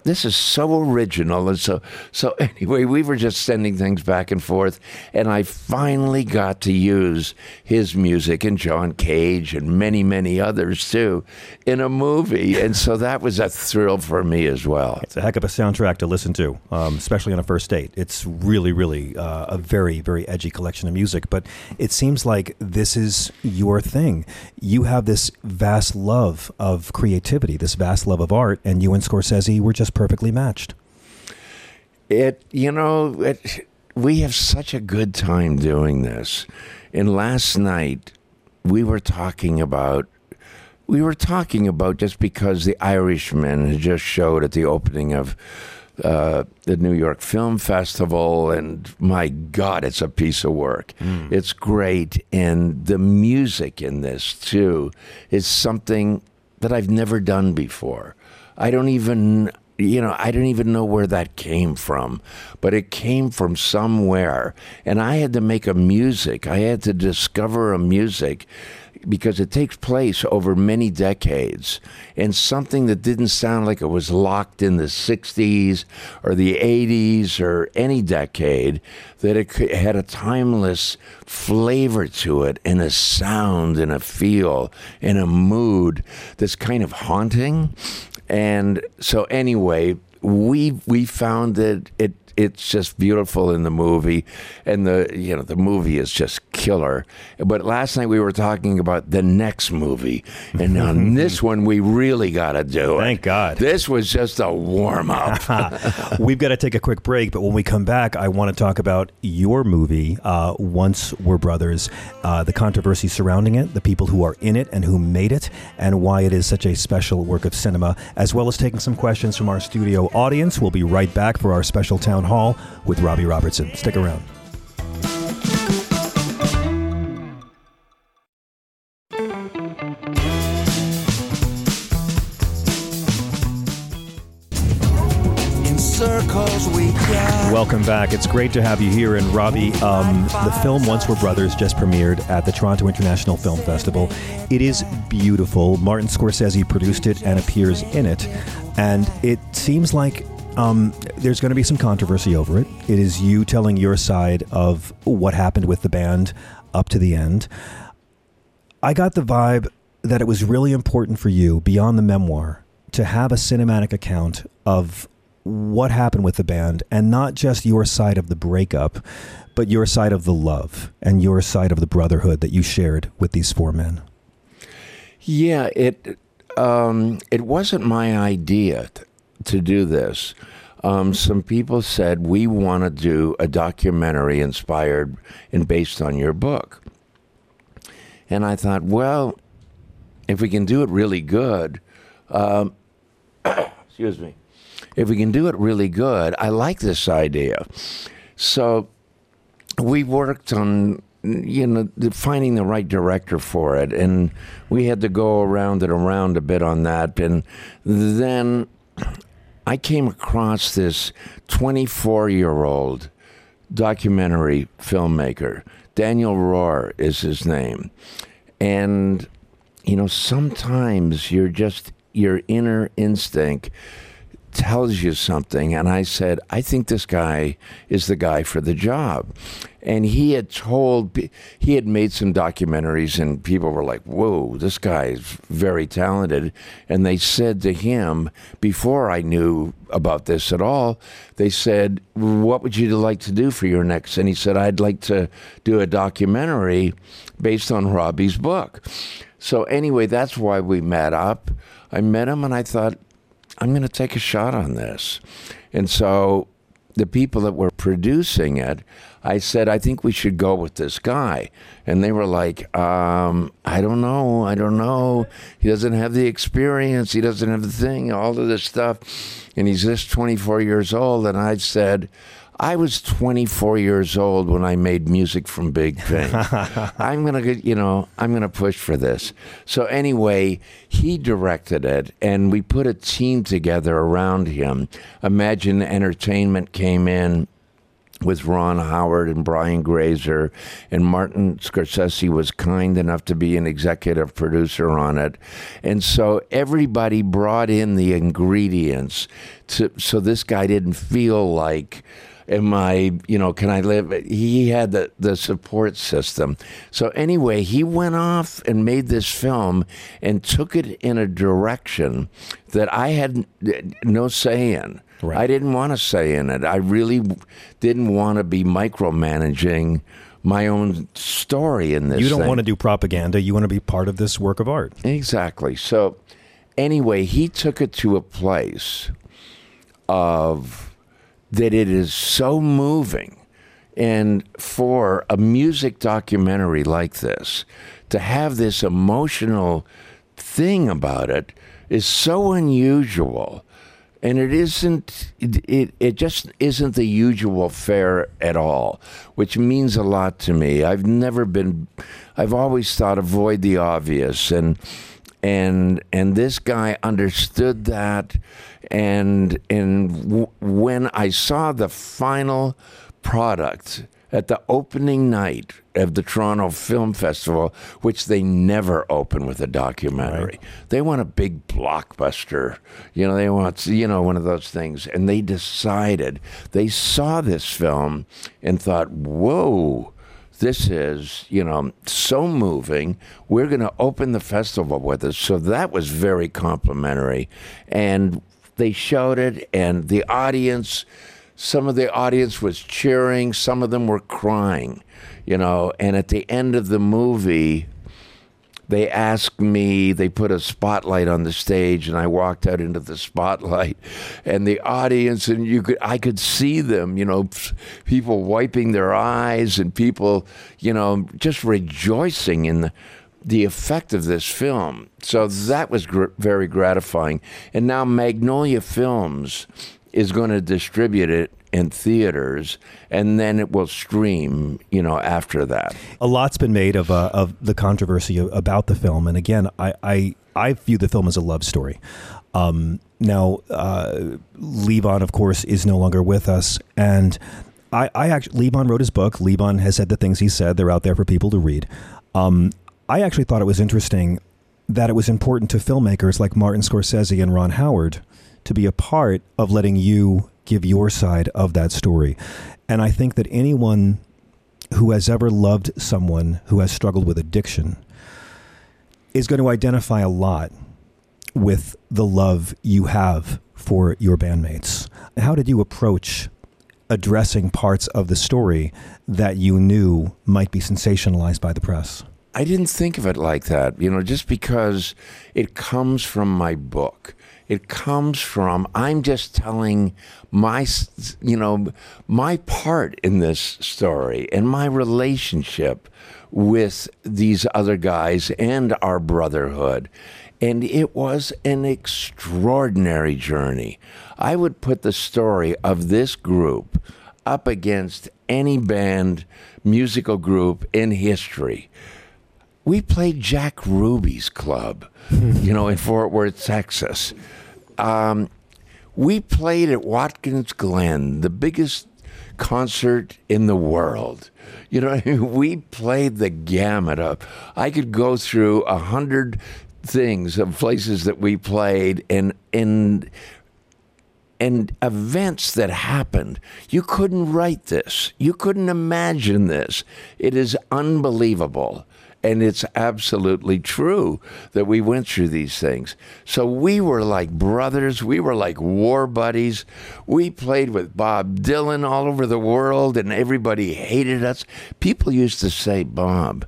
This is so original. And so, so anyway, we were just sending things back and forth, and I finally got to use his music and John Cage and many, many others too in a movie. And so that was a thrill for me as well. It's a heck of a soundtrack to listen to, um, especially on a first date. It's really, really uh, a very, very edgy collection of music. But it seems like this is your thing. You have this vast love of creativity, this vast love of art, and you and Scorsese were just perfectly matched. It, you know, it, we have such a good time doing this. And last night, we were talking about, we were talking about just because The Irishman had just showed at the opening of uh, the New York Film Festival, and my God, it's a piece of work. It's great, and the music in this too is something that I've never done before. I don't even, you know, I don't even know where that came from, but it came from somewhere, and I had to make a music. I had to discover a music because it takes place over many decades. And something that didn't sound like it was locked in the 60s or the 80s or any decade that it had a timeless flavor to it and a sound and a feel and a mood that's kind of haunting. And so anyway, we we found that it it's just beautiful in the movie, and the you know the movie is just killer. But last night we were talking about the next movie, and on this one we really got to do it. Thank God. This was just a warm up. We've got to take a quick break, but when we come back, I want to talk about your movie, uh, Once Were Brothers, uh, the controversy surrounding it, the people who are in it and who made it, and why it is such a special work of cinema, as well as taking some questions from our studio audience. We'll be right back for our special town hall with Robbie Robertson. Stick around. In circles we go. Welcome back. It's great to have you here. And Robbie, um, the film Once Were Brothers just premiered at the Toronto International Film Festival. It is beautiful. Martin Scorsese produced it and appears in it. And it seems like um, there's going to be some controversy over it. It is you telling your side of what happened with the band up to the end. I got the vibe that it was really important for you, beyond the memoir, to have a cinematic account of what happened with the band and not just your side of the breakup, but your side of the love and your side of the brotherhood that you shared with these four men. Yeah, it um, it wasn't my idea to do this. Um, some people said we want to do a documentary inspired and based on your book, and I thought, well, if we can do it really good, um, excuse me, if we can do it really good, I like this idea. So we worked on you know finding the right director for it and we had to go around and around a bit on that and then i came across this 24 year old documentary filmmaker. Daniel Roher is his name. And you know sometimes you're just your inner instinct tells you something. And I said, I think this guy is the guy for the job. And he had told, he had made some documentaries, and people were like, whoa, this guy is very talented. And they said to him, before I knew about this at all, they said, What would you like to do for your next? And he said, I'd like to do a documentary based on Robbie's book. So, anyway, that's why we met up. I met him, and I thought, I'm going to take a shot on this. And so the people that were producing it, I said, I think we should go with this guy. And they were like, um, I don't know. I don't know. He doesn't have the experience. He doesn't have the thing, all of this stuff. And he's just 24 years old. And I said, I was 24 years old when I made Music from Big Pink. I'm gonna get, you know, I'm gonna push for this. So anyway, he directed it, and we put a team together around him. Imagine Entertainment came in with Ron Howard and Brian Grazer, and Martin Scorsese was kind enough to be an executive producer on it. And so everybody brought in the ingredients to, so this guy didn't feel like, am I, you know, can I live? He had the, the support system. So anyway, he went off and made this film and took it in a direction that I had no say in. Right. I didn't want to say in it. I really didn't want to be micromanaging my own story in this. you don't thing. want to do propaganda. You want to be part of this work of art. Exactly. So, anyway, he took it to a place of that it is so moving. And for a music documentary like this, to have this emotional thing about it is so unusual. And it isn't, it, it, just isn't the usual fare at all, which means a lot to me. I've never been, I've always thought avoid the obvious. And, and, and this guy understood that. And, and w- when I saw the final product at the opening night of the Toronto Film Festival, which they never open with a documentary. They want a big blockbuster. You know, they want, you know, one of those things. And they decided, they saw this film and thought, whoa, this is, you know, so moving. We're going to open the festival with us. So that was very complimentary. And they shouted, and the audience, some of the audience was cheering, some of them were crying, you know. And at the end of the movie, they asked me they put a spotlight on the stage and i walked out into the spotlight and the audience and you could i could see them you know people wiping their eyes and people you know just rejoicing in the the effect of this film so that was gr- very gratifying and now magnolia films is going to distribute it in theaters, and then it will stream. You know, after that. A lot's been made of uh, of the controversy about the film, and again, I I, I view the film as a love story. Um, now, uh, Levon, of course, is no longer with us, and I, I actually Levon wrote his book. Levon has said the things he said; they're out there for people to read. Um, I actually thought it was interesting that it was important to filmmakers like Martin Scorsese and Ron Howard to be a part of letting you give your side of that story. And I think that anyone who has ever loved someone who has struggled with addiction is going to identify a lot with the love you have for your bandmates. How did you approach addressing parts of the story that you knew might be sensationalized by the press? I didn't think of it like that, you know, just because it comes from my book. It comes from I'm just telling my you know my part in this story and my relationship with these other guys and our brotherhood. And it was an extraordinary journey. I would put the story of this group up against any band, musical group in history. We played Jack Ruby's club, you know, in Fort Worth, Texas. Um, we played at Watkins Glen, the biggest concert in the world. You know, we played the gamut of. I could go through a hundred things of places that we played and and and events that happened. You couldn't write this. You couldn't imagine this. It is unbelievable. And it's absolutely true that we went through these things. So we were like brothers. We were like war buddies. We played with Bob Dylan all over the world, and everybody hated us. People used to say, Bob,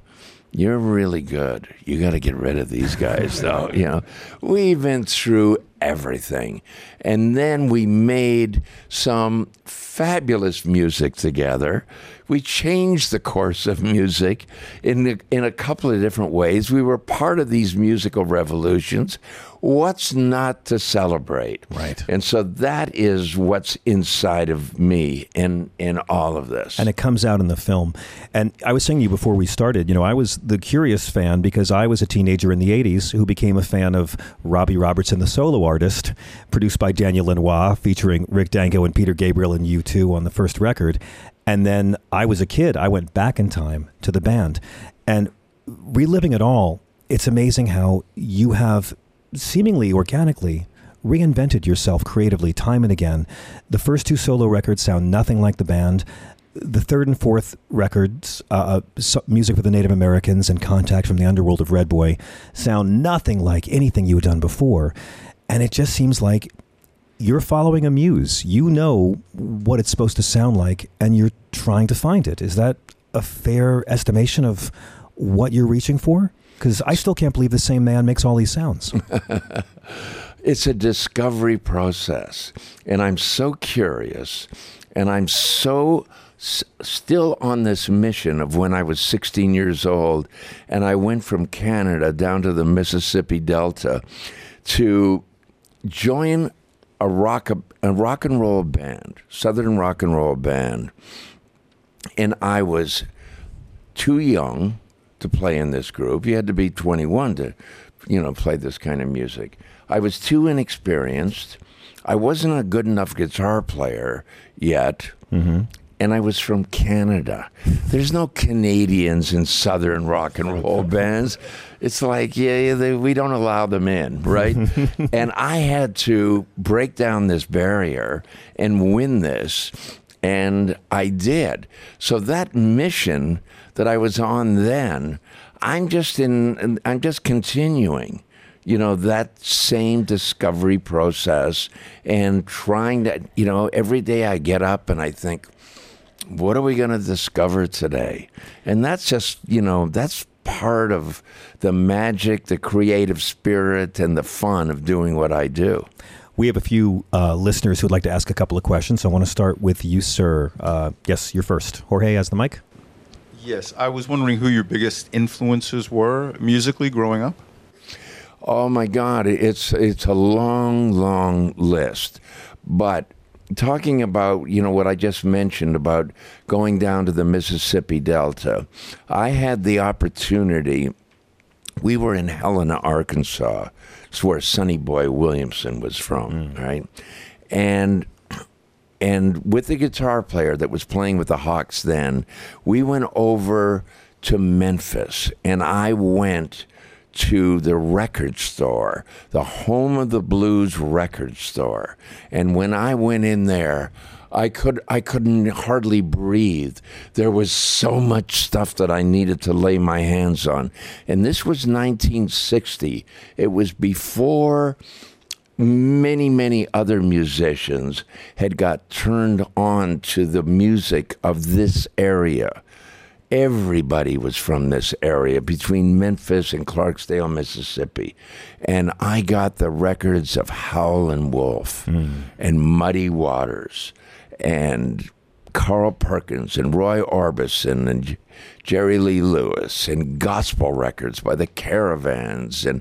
you're really good. You got to get rid of these guys, though. You know, we went through everything. And then we made some fabulous music together. We changed the course of music in, in a couple of different ways. We were part of these musical revolutions. What's not to celebrate? Right. And so that is what's inside of me in, in all of this. And it comes out in the film. And I was saying to you before we started, you know, I was the curious fan because I was a teenager in the 80s who became a fan of Robbie Robertson, the solo artist, produced by Daniel Lanois, featuring Rick Danko and Peter Gabriel and U2 on the first record. And then I was a kid. I went back in time to the band. And reliving it all, it's amazing how you have seemingly organically reinvented yourself creatively time and again. The first two solo records sound nothing like the band. The third and fourth records, uh, uh music for the Native Americans and Contact from the Underworld of Red Boy, sound nothing like anything you had done before. And it just seems like you're following a muse. You know what it's supposed to sound like, and you're trying to find it. Is that a fair estimation of what you're reaching for? Because I still can't believe the same man makes all these sounds. it's a discovery process. And I'm so curious, and I'm so s- still on this mission of when I was 16 years old, and I went from Canada down to the Mississippi Delta to join a rock a rock and roll band, Southern rock and roll band, and I was too young to play in this group. You had to be 21 to, you know, play this kind of music. I was too inexperienced. I wasn't a good enough guitar player yet. Mm-hmm. And I was from Canada. There's no Canadians in Southern rock and roll bands. It's like, yeah, yeah they, we don't allow them in, right? and I had to break down this barrier and win this And I did. So that mission that I was on then, I'm just in I'm just continuing you know that same discovery process and trying to you know every day i get up and i think what are we going to discover today and that's just you know that's part of the magic the creative spirit and the fun of doing what i do We have a few uh, listeners who'd like to ask a couple of questions. So I want to start with you, sir. Uh, yes, you're first. Jorge has the mic. Yes, I was wondering who your biggest influences were musically growing up. Oh my God, it's it's a long, long list. But talking about you know what I just mentioned about going down to the Mississippi Delta, I had the opportunity. We were in Helena, Arkansas. It's where Sonny Boy Williamson was from, mm. right? And and with the guitar player that was playing with the Hawks then, we went over to Memphis and I went to the record store, the home of the blues record store. And when I went in there, I could I couldn't hardly breathe. There was so much stuff that I needed to lay my hands on. And this was 1960. It was before many, many other musicians had got turned on to the music of this area. Everybody was from this area between Memphis and Clarksdale, Mississippi. And I got the records of Howlin' Wolf hmm. and Muddy Waters and Carl Perkins and Roy Orbison and J- Jerry Lee Lewis and gospel records by the Caravans and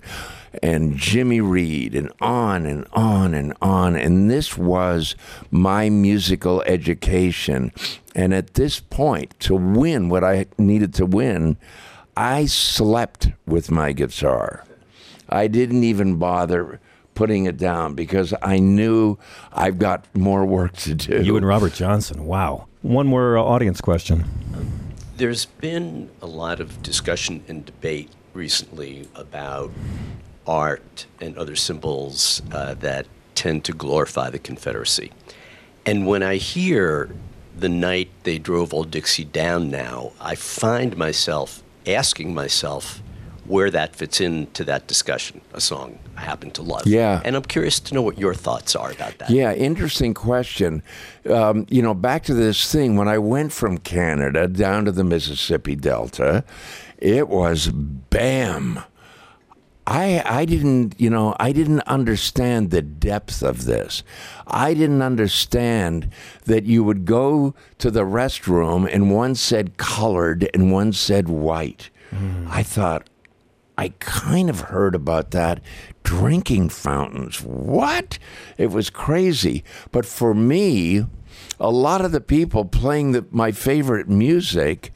and Jimmy Reed and on and on and on and this was my musical education and at this point to win what I needed to win I slept with my guitar I didn't even bother putting it down because I knew I've got more work to do. You and Robert Johnson. Wow. One more uh, audience question. There's been a lot of discussion and debate recently about art and other symbols uh, that tend to glorify the Confederacy. And when I hear the night they drove Old Dixie down now, I find myself asking myself where that fits into that discussion, a song I happen to love. Yeah. And I'm curious to know what your thoughts are about that. Yeah, interesting question. Um, you know, back to this thing, when I went from Canada down to the Mississippi Delta, it was bam. I, I didn't, you know, I didn't understand the depth of this. I didn't understand that you would go to the restroom and one said colored and one said white. Hmm. I thought, I kind of heard about that. Drinking fountains. What? It was crazy. But for me, a lot of the people playing the, my favorite music,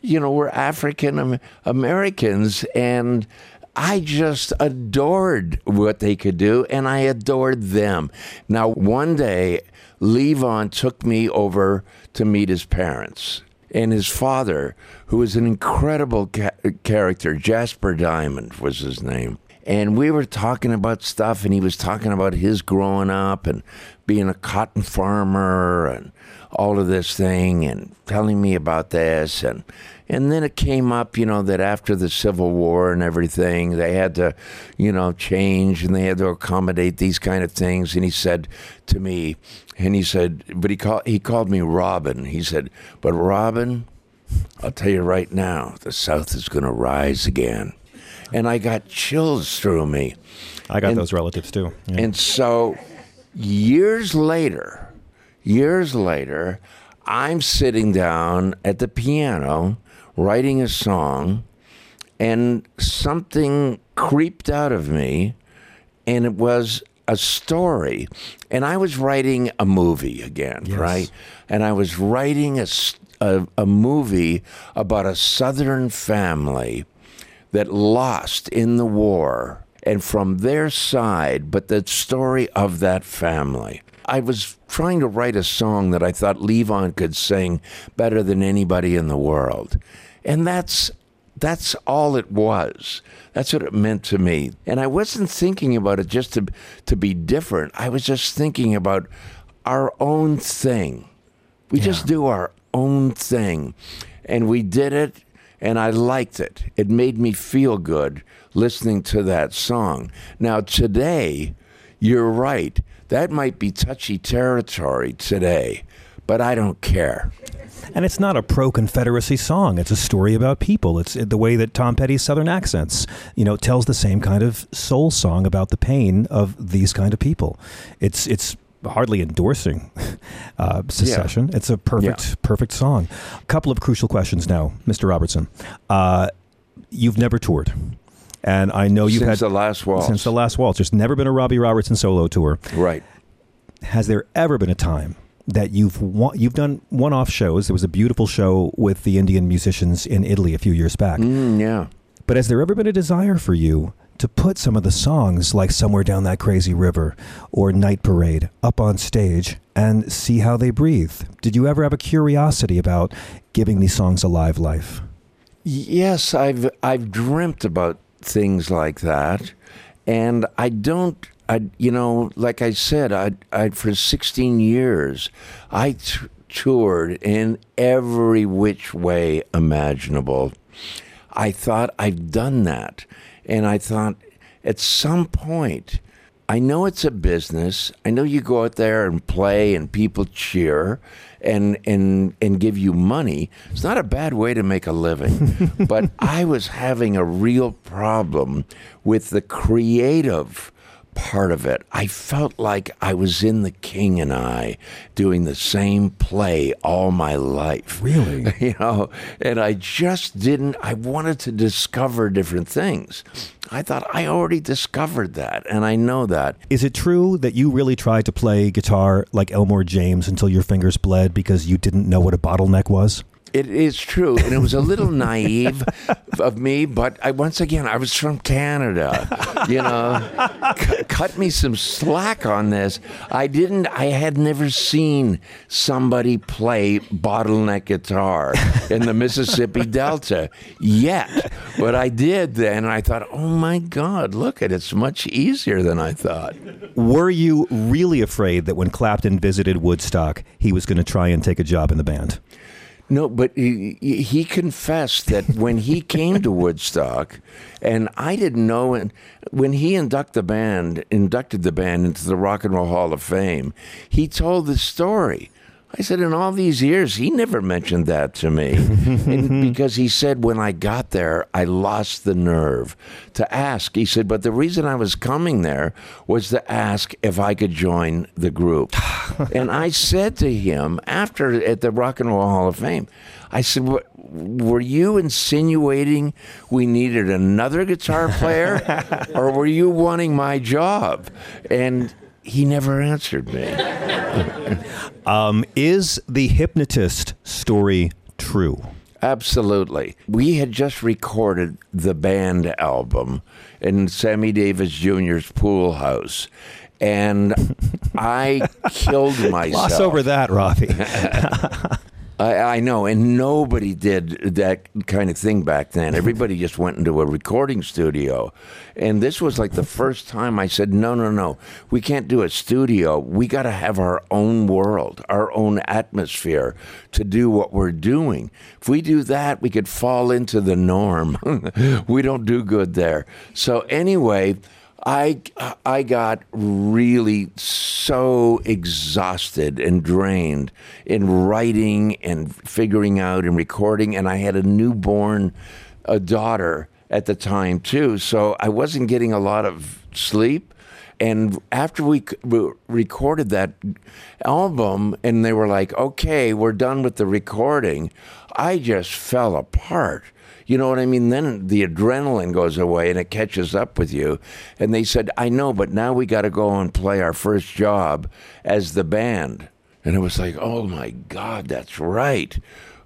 you know, were African Americans. And I just adored what they could do, and I adored them. Now, one day, Levon took me over to meet his parents and his father, who was an incredible ca- character. Jasper Diamond was his name. And we were talking about stuff, and he was talking about his growing up and being a cotton farmer and all of this thing, and telling me about this. And, and then it came up, you know, that after the Civil War and everything, they had to, you know, change and they had to accommodate these kind of things. And he said to me, and he said, but he called he called me Robin. He said, but Robin, I'll tell you right now, the South is going to rise again. And I got chills through me. I got And- those relatives too. Yeah. And so years later, years later, I'm sitting down at the piano writing a song, and something creeped out of me, and it was a story. And I was writing a movie again, right? And I was writing a a movie about a Southern family that lost in the war and from their side, but the story of that family. I was trying to write a song that I thought Levon could sing better than anybody in the world. And that's that's all it was. That's what it meant to me. And I wasn't thinking about it just to to be different. I was just thinking about our own thing. We just do our own thing. And we did it, and I liked it. It made me feel good listening to that song. Now, today, you're right. That might be touchy territory today, but I don't care. And it's not a pro Confederacy song. It's a story about people. It's the way that Tom Petty's Southern accents, you know, tells the same kind of soul song about the pain of these kind of people. It's it's hardly endorsing uh, secession. It's a perfect Yeah. perfect song. A couple of crucial questions now, Mr. Robertson. Uh, you've never toured. And I know you've Since had the last waltz. Since the last waltz, there's never been a Robbie Robertson solo tour. Right. Has there ever been a time that you've you've done one-off shows? There was a beautiful show with the Indian musicians in Italy a few years back. Mm, yeah. But has there ever been a desire for you to put some of the songs like Somewhere Down That Crazy River or Night Parade up on stage and see how they breathe? Did you ever have a curiosity about giving these songs a live life? Yes, I've I've dreamt about things like that, and I don't. I you know, like I said, I I for 16 years, I t- toured in every which way imaginable. I thought I've done that, and I thought at some point. I know it's a business. I know you go out there and play and people cheer and and and give you money. It's not a bad way to make a living. but I was having a real problem with the creative part of it. I felt like I was in The King and I doing the same play all my life. Really? you know, and I just didn't I wanted to discover different things. I thought I already discovered that and I know that. Is it true that you really tried to play guitar like Elmore James until your fingers bled because you didn't know what a bottleneck was? It is true, and it was a little naive of me, but I once again I was from Canada, you know. C- cut me some slack on this. I didn't. I had never seen somebody play bottleneck guitar in the Mississippi Delta yet, but I did then, and I thought, oh my God, look at it, it's much easier than I thought. Were you really afraid that when Clapton visited Woodstock, he was going to try and take a job in the band? No, but he, he confessed that when he came to Woodstock, and I didn't know, and when he inducted the band, inducted the band into the Rock and Roll Hall of Fame, he told the story. I said, in all these years, he never mentioned that to me. and because he said, when I got there, I lost the nerve to ask. He said, but the reason I was coming there was to ask if I could join the group. and I said to him after at the Rock and Roll Hall of Fame, I said, "What- were you insinuating we needed another guitar player or were you wanting my job? And he never answered me. Um, is the hypnotist story true? Absolutely. We had just recorded the band album in Sammy Davis Jr.'s pool house. And I killed myself. Gloss over that, Rafi. I, I know, and nobody did that kind of thing back then. Mm-hmm. Everybody just went into a recording studio. And this was like the first time I said, no, no, no, we can't do a studio. We got to have our own world, our own atmosphere to do what we're doing. If we do that, we could fall into the norm. we don't do good there. So, anyway, I I got really so exhausted and drained in writing and figuring out and recording, and I had a newborn a daughter at the time too, so I wasn't getting a lot of sleep. And after we recorded that album, and they were like, "Okay, we're done with the recording," I just fell apart. You know what I mean? Then the adrenaline goes away and it catches up with you. And they said, I know, but now we got to go and play our first job as the band. And it was like, oh my God, that's right.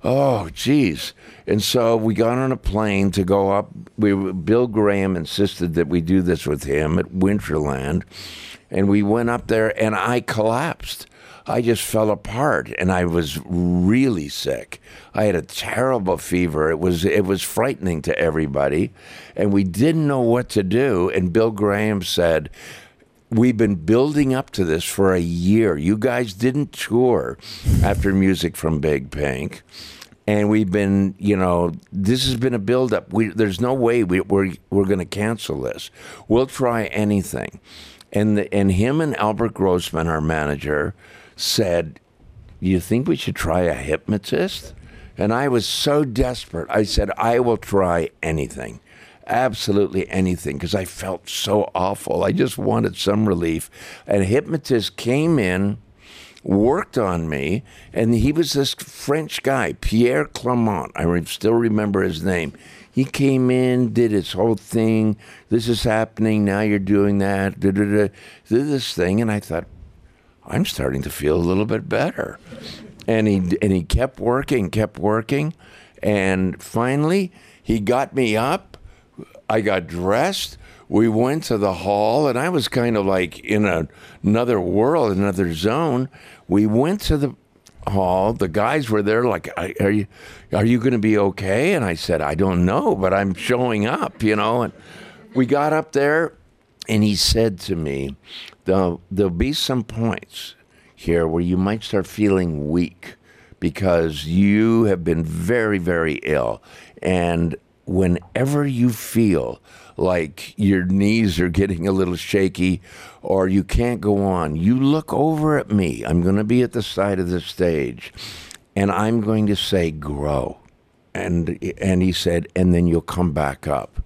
Oh, geez. And so we got on a plane to go up. We, Bill Graham insisted that we do this with him at Winterland. And we went up there and I collapsed. I just fell apart and I was really sick. I had a terrible fever. It was it was frightening to everybody and we didn't know what to do and Bill Graham said we've been building up to this for a year. You guys didn't tour after music from Big Pink. And we've been, you know, this has been a buildup. We, there's no way we, we're, we're going to cancel this. We'll try anything. And, the, and him and Albert Grossman, our manager, said, You think we should try a hypnotist? And I was so desperate. I said, I will try anything absolutely anything because I felt so awful. I just wanted some relief. And a hypnotist came in, worked on me, and he was this French guy, Pierre Clement. I re- still remember his name. He came in, did his whole thing. This is happening. Now you're doing that. Did this thing. And I thought, I'm starting to feel a little bit better. And he, and he kept working, kept working. And finally, he got me up I got dressed. We went to the hall, and I was kind of like in a, another world, another zone. We went to the hall. The guys were there, like, "Are you, are you going to be okay?" And I said, "I don't know, but I'm showing up," you know. And we got up there, and he said to me, "There'll, there'll be some points here where you might start feeling weak." Because you have been very, very ill. And whenever you feel like your knees are getting a little shaky or you can't go on, you look over at me. I'm going to be at the side of the stage and I'm going to say, grow. And, and he said, and then you'll come back up.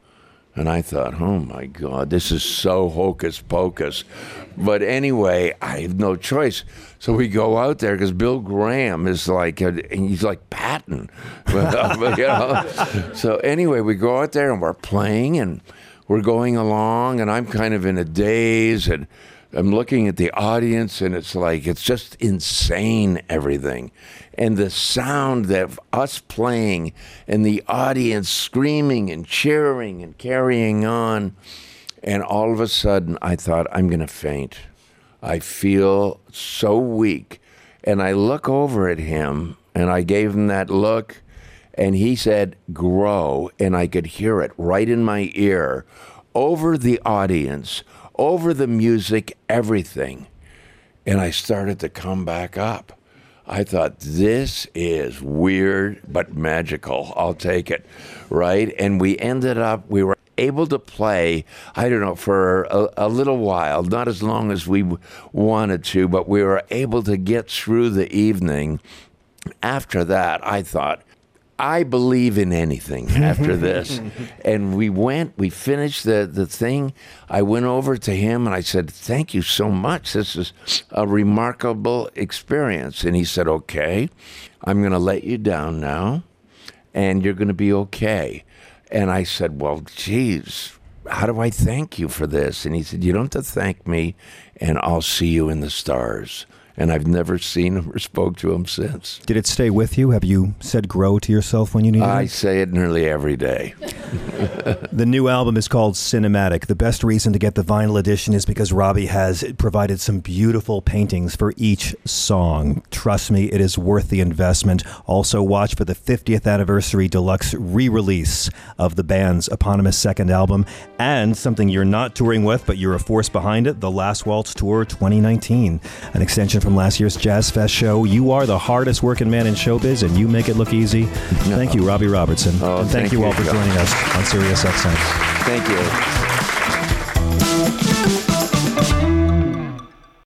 And I thought, oh my God, this is so hocus pocus. But anyway, I have no choice. So we go out there because Bill Graham is like, and he's like Patton. you know? So anyway, we go out there and we're playing and we're going along, and I'm kind of in a daze and I'm looking at the audience, and it's like, it's just insane, everything and the sound of us playing and the audience screaming and cheering and carrying on. And all of a sudden, I thought, I'm going to faint. I feel so weak. And I look over at him and I gave him that look. And he said, Grow. And I could hear it right in my ear over the audience, over the music, everything. And I started to come back up. I thought, this is weird but magical. I'll take it. Right? And we ended up, we were able to play, I don't know, for a, a, little while, not as long as we wanted to, but we were able to get through the evening. After that, I thought, I believe in anything after this. and we went, we finished the, the thing. I went over to him and I said, Thank you so much. This is a remarkable experience. And he said, Okay, I'm going to let you down now and you're going to be okay. And I said, Well, geez, how do I thank you for this? And he said, You don't have to thank me, and I'll see you in the stars and I've never seen him or spoke to him since. Did it stay with you? Have you said grow to yourself when you need it? I say it nearly every day. the new album is called Sinematic. The best reason to get the vinyl edition is because Robbie has provided some beautiful paintings for each song. Trust me, it is worth the investment. Also, watch for the 50th anniversary deluxe re release of the band's eponymous second album and something you're not touring with, but you're a force behind it the Last Waltz Tour 2019, an extension from last year's Jazz Fest show. You are the hardest working man in showbiz, and you make it look easy. Thank you, Robbie Robertson. Oh, and thank, thank you all for joining us on Sirius XM. Thank you.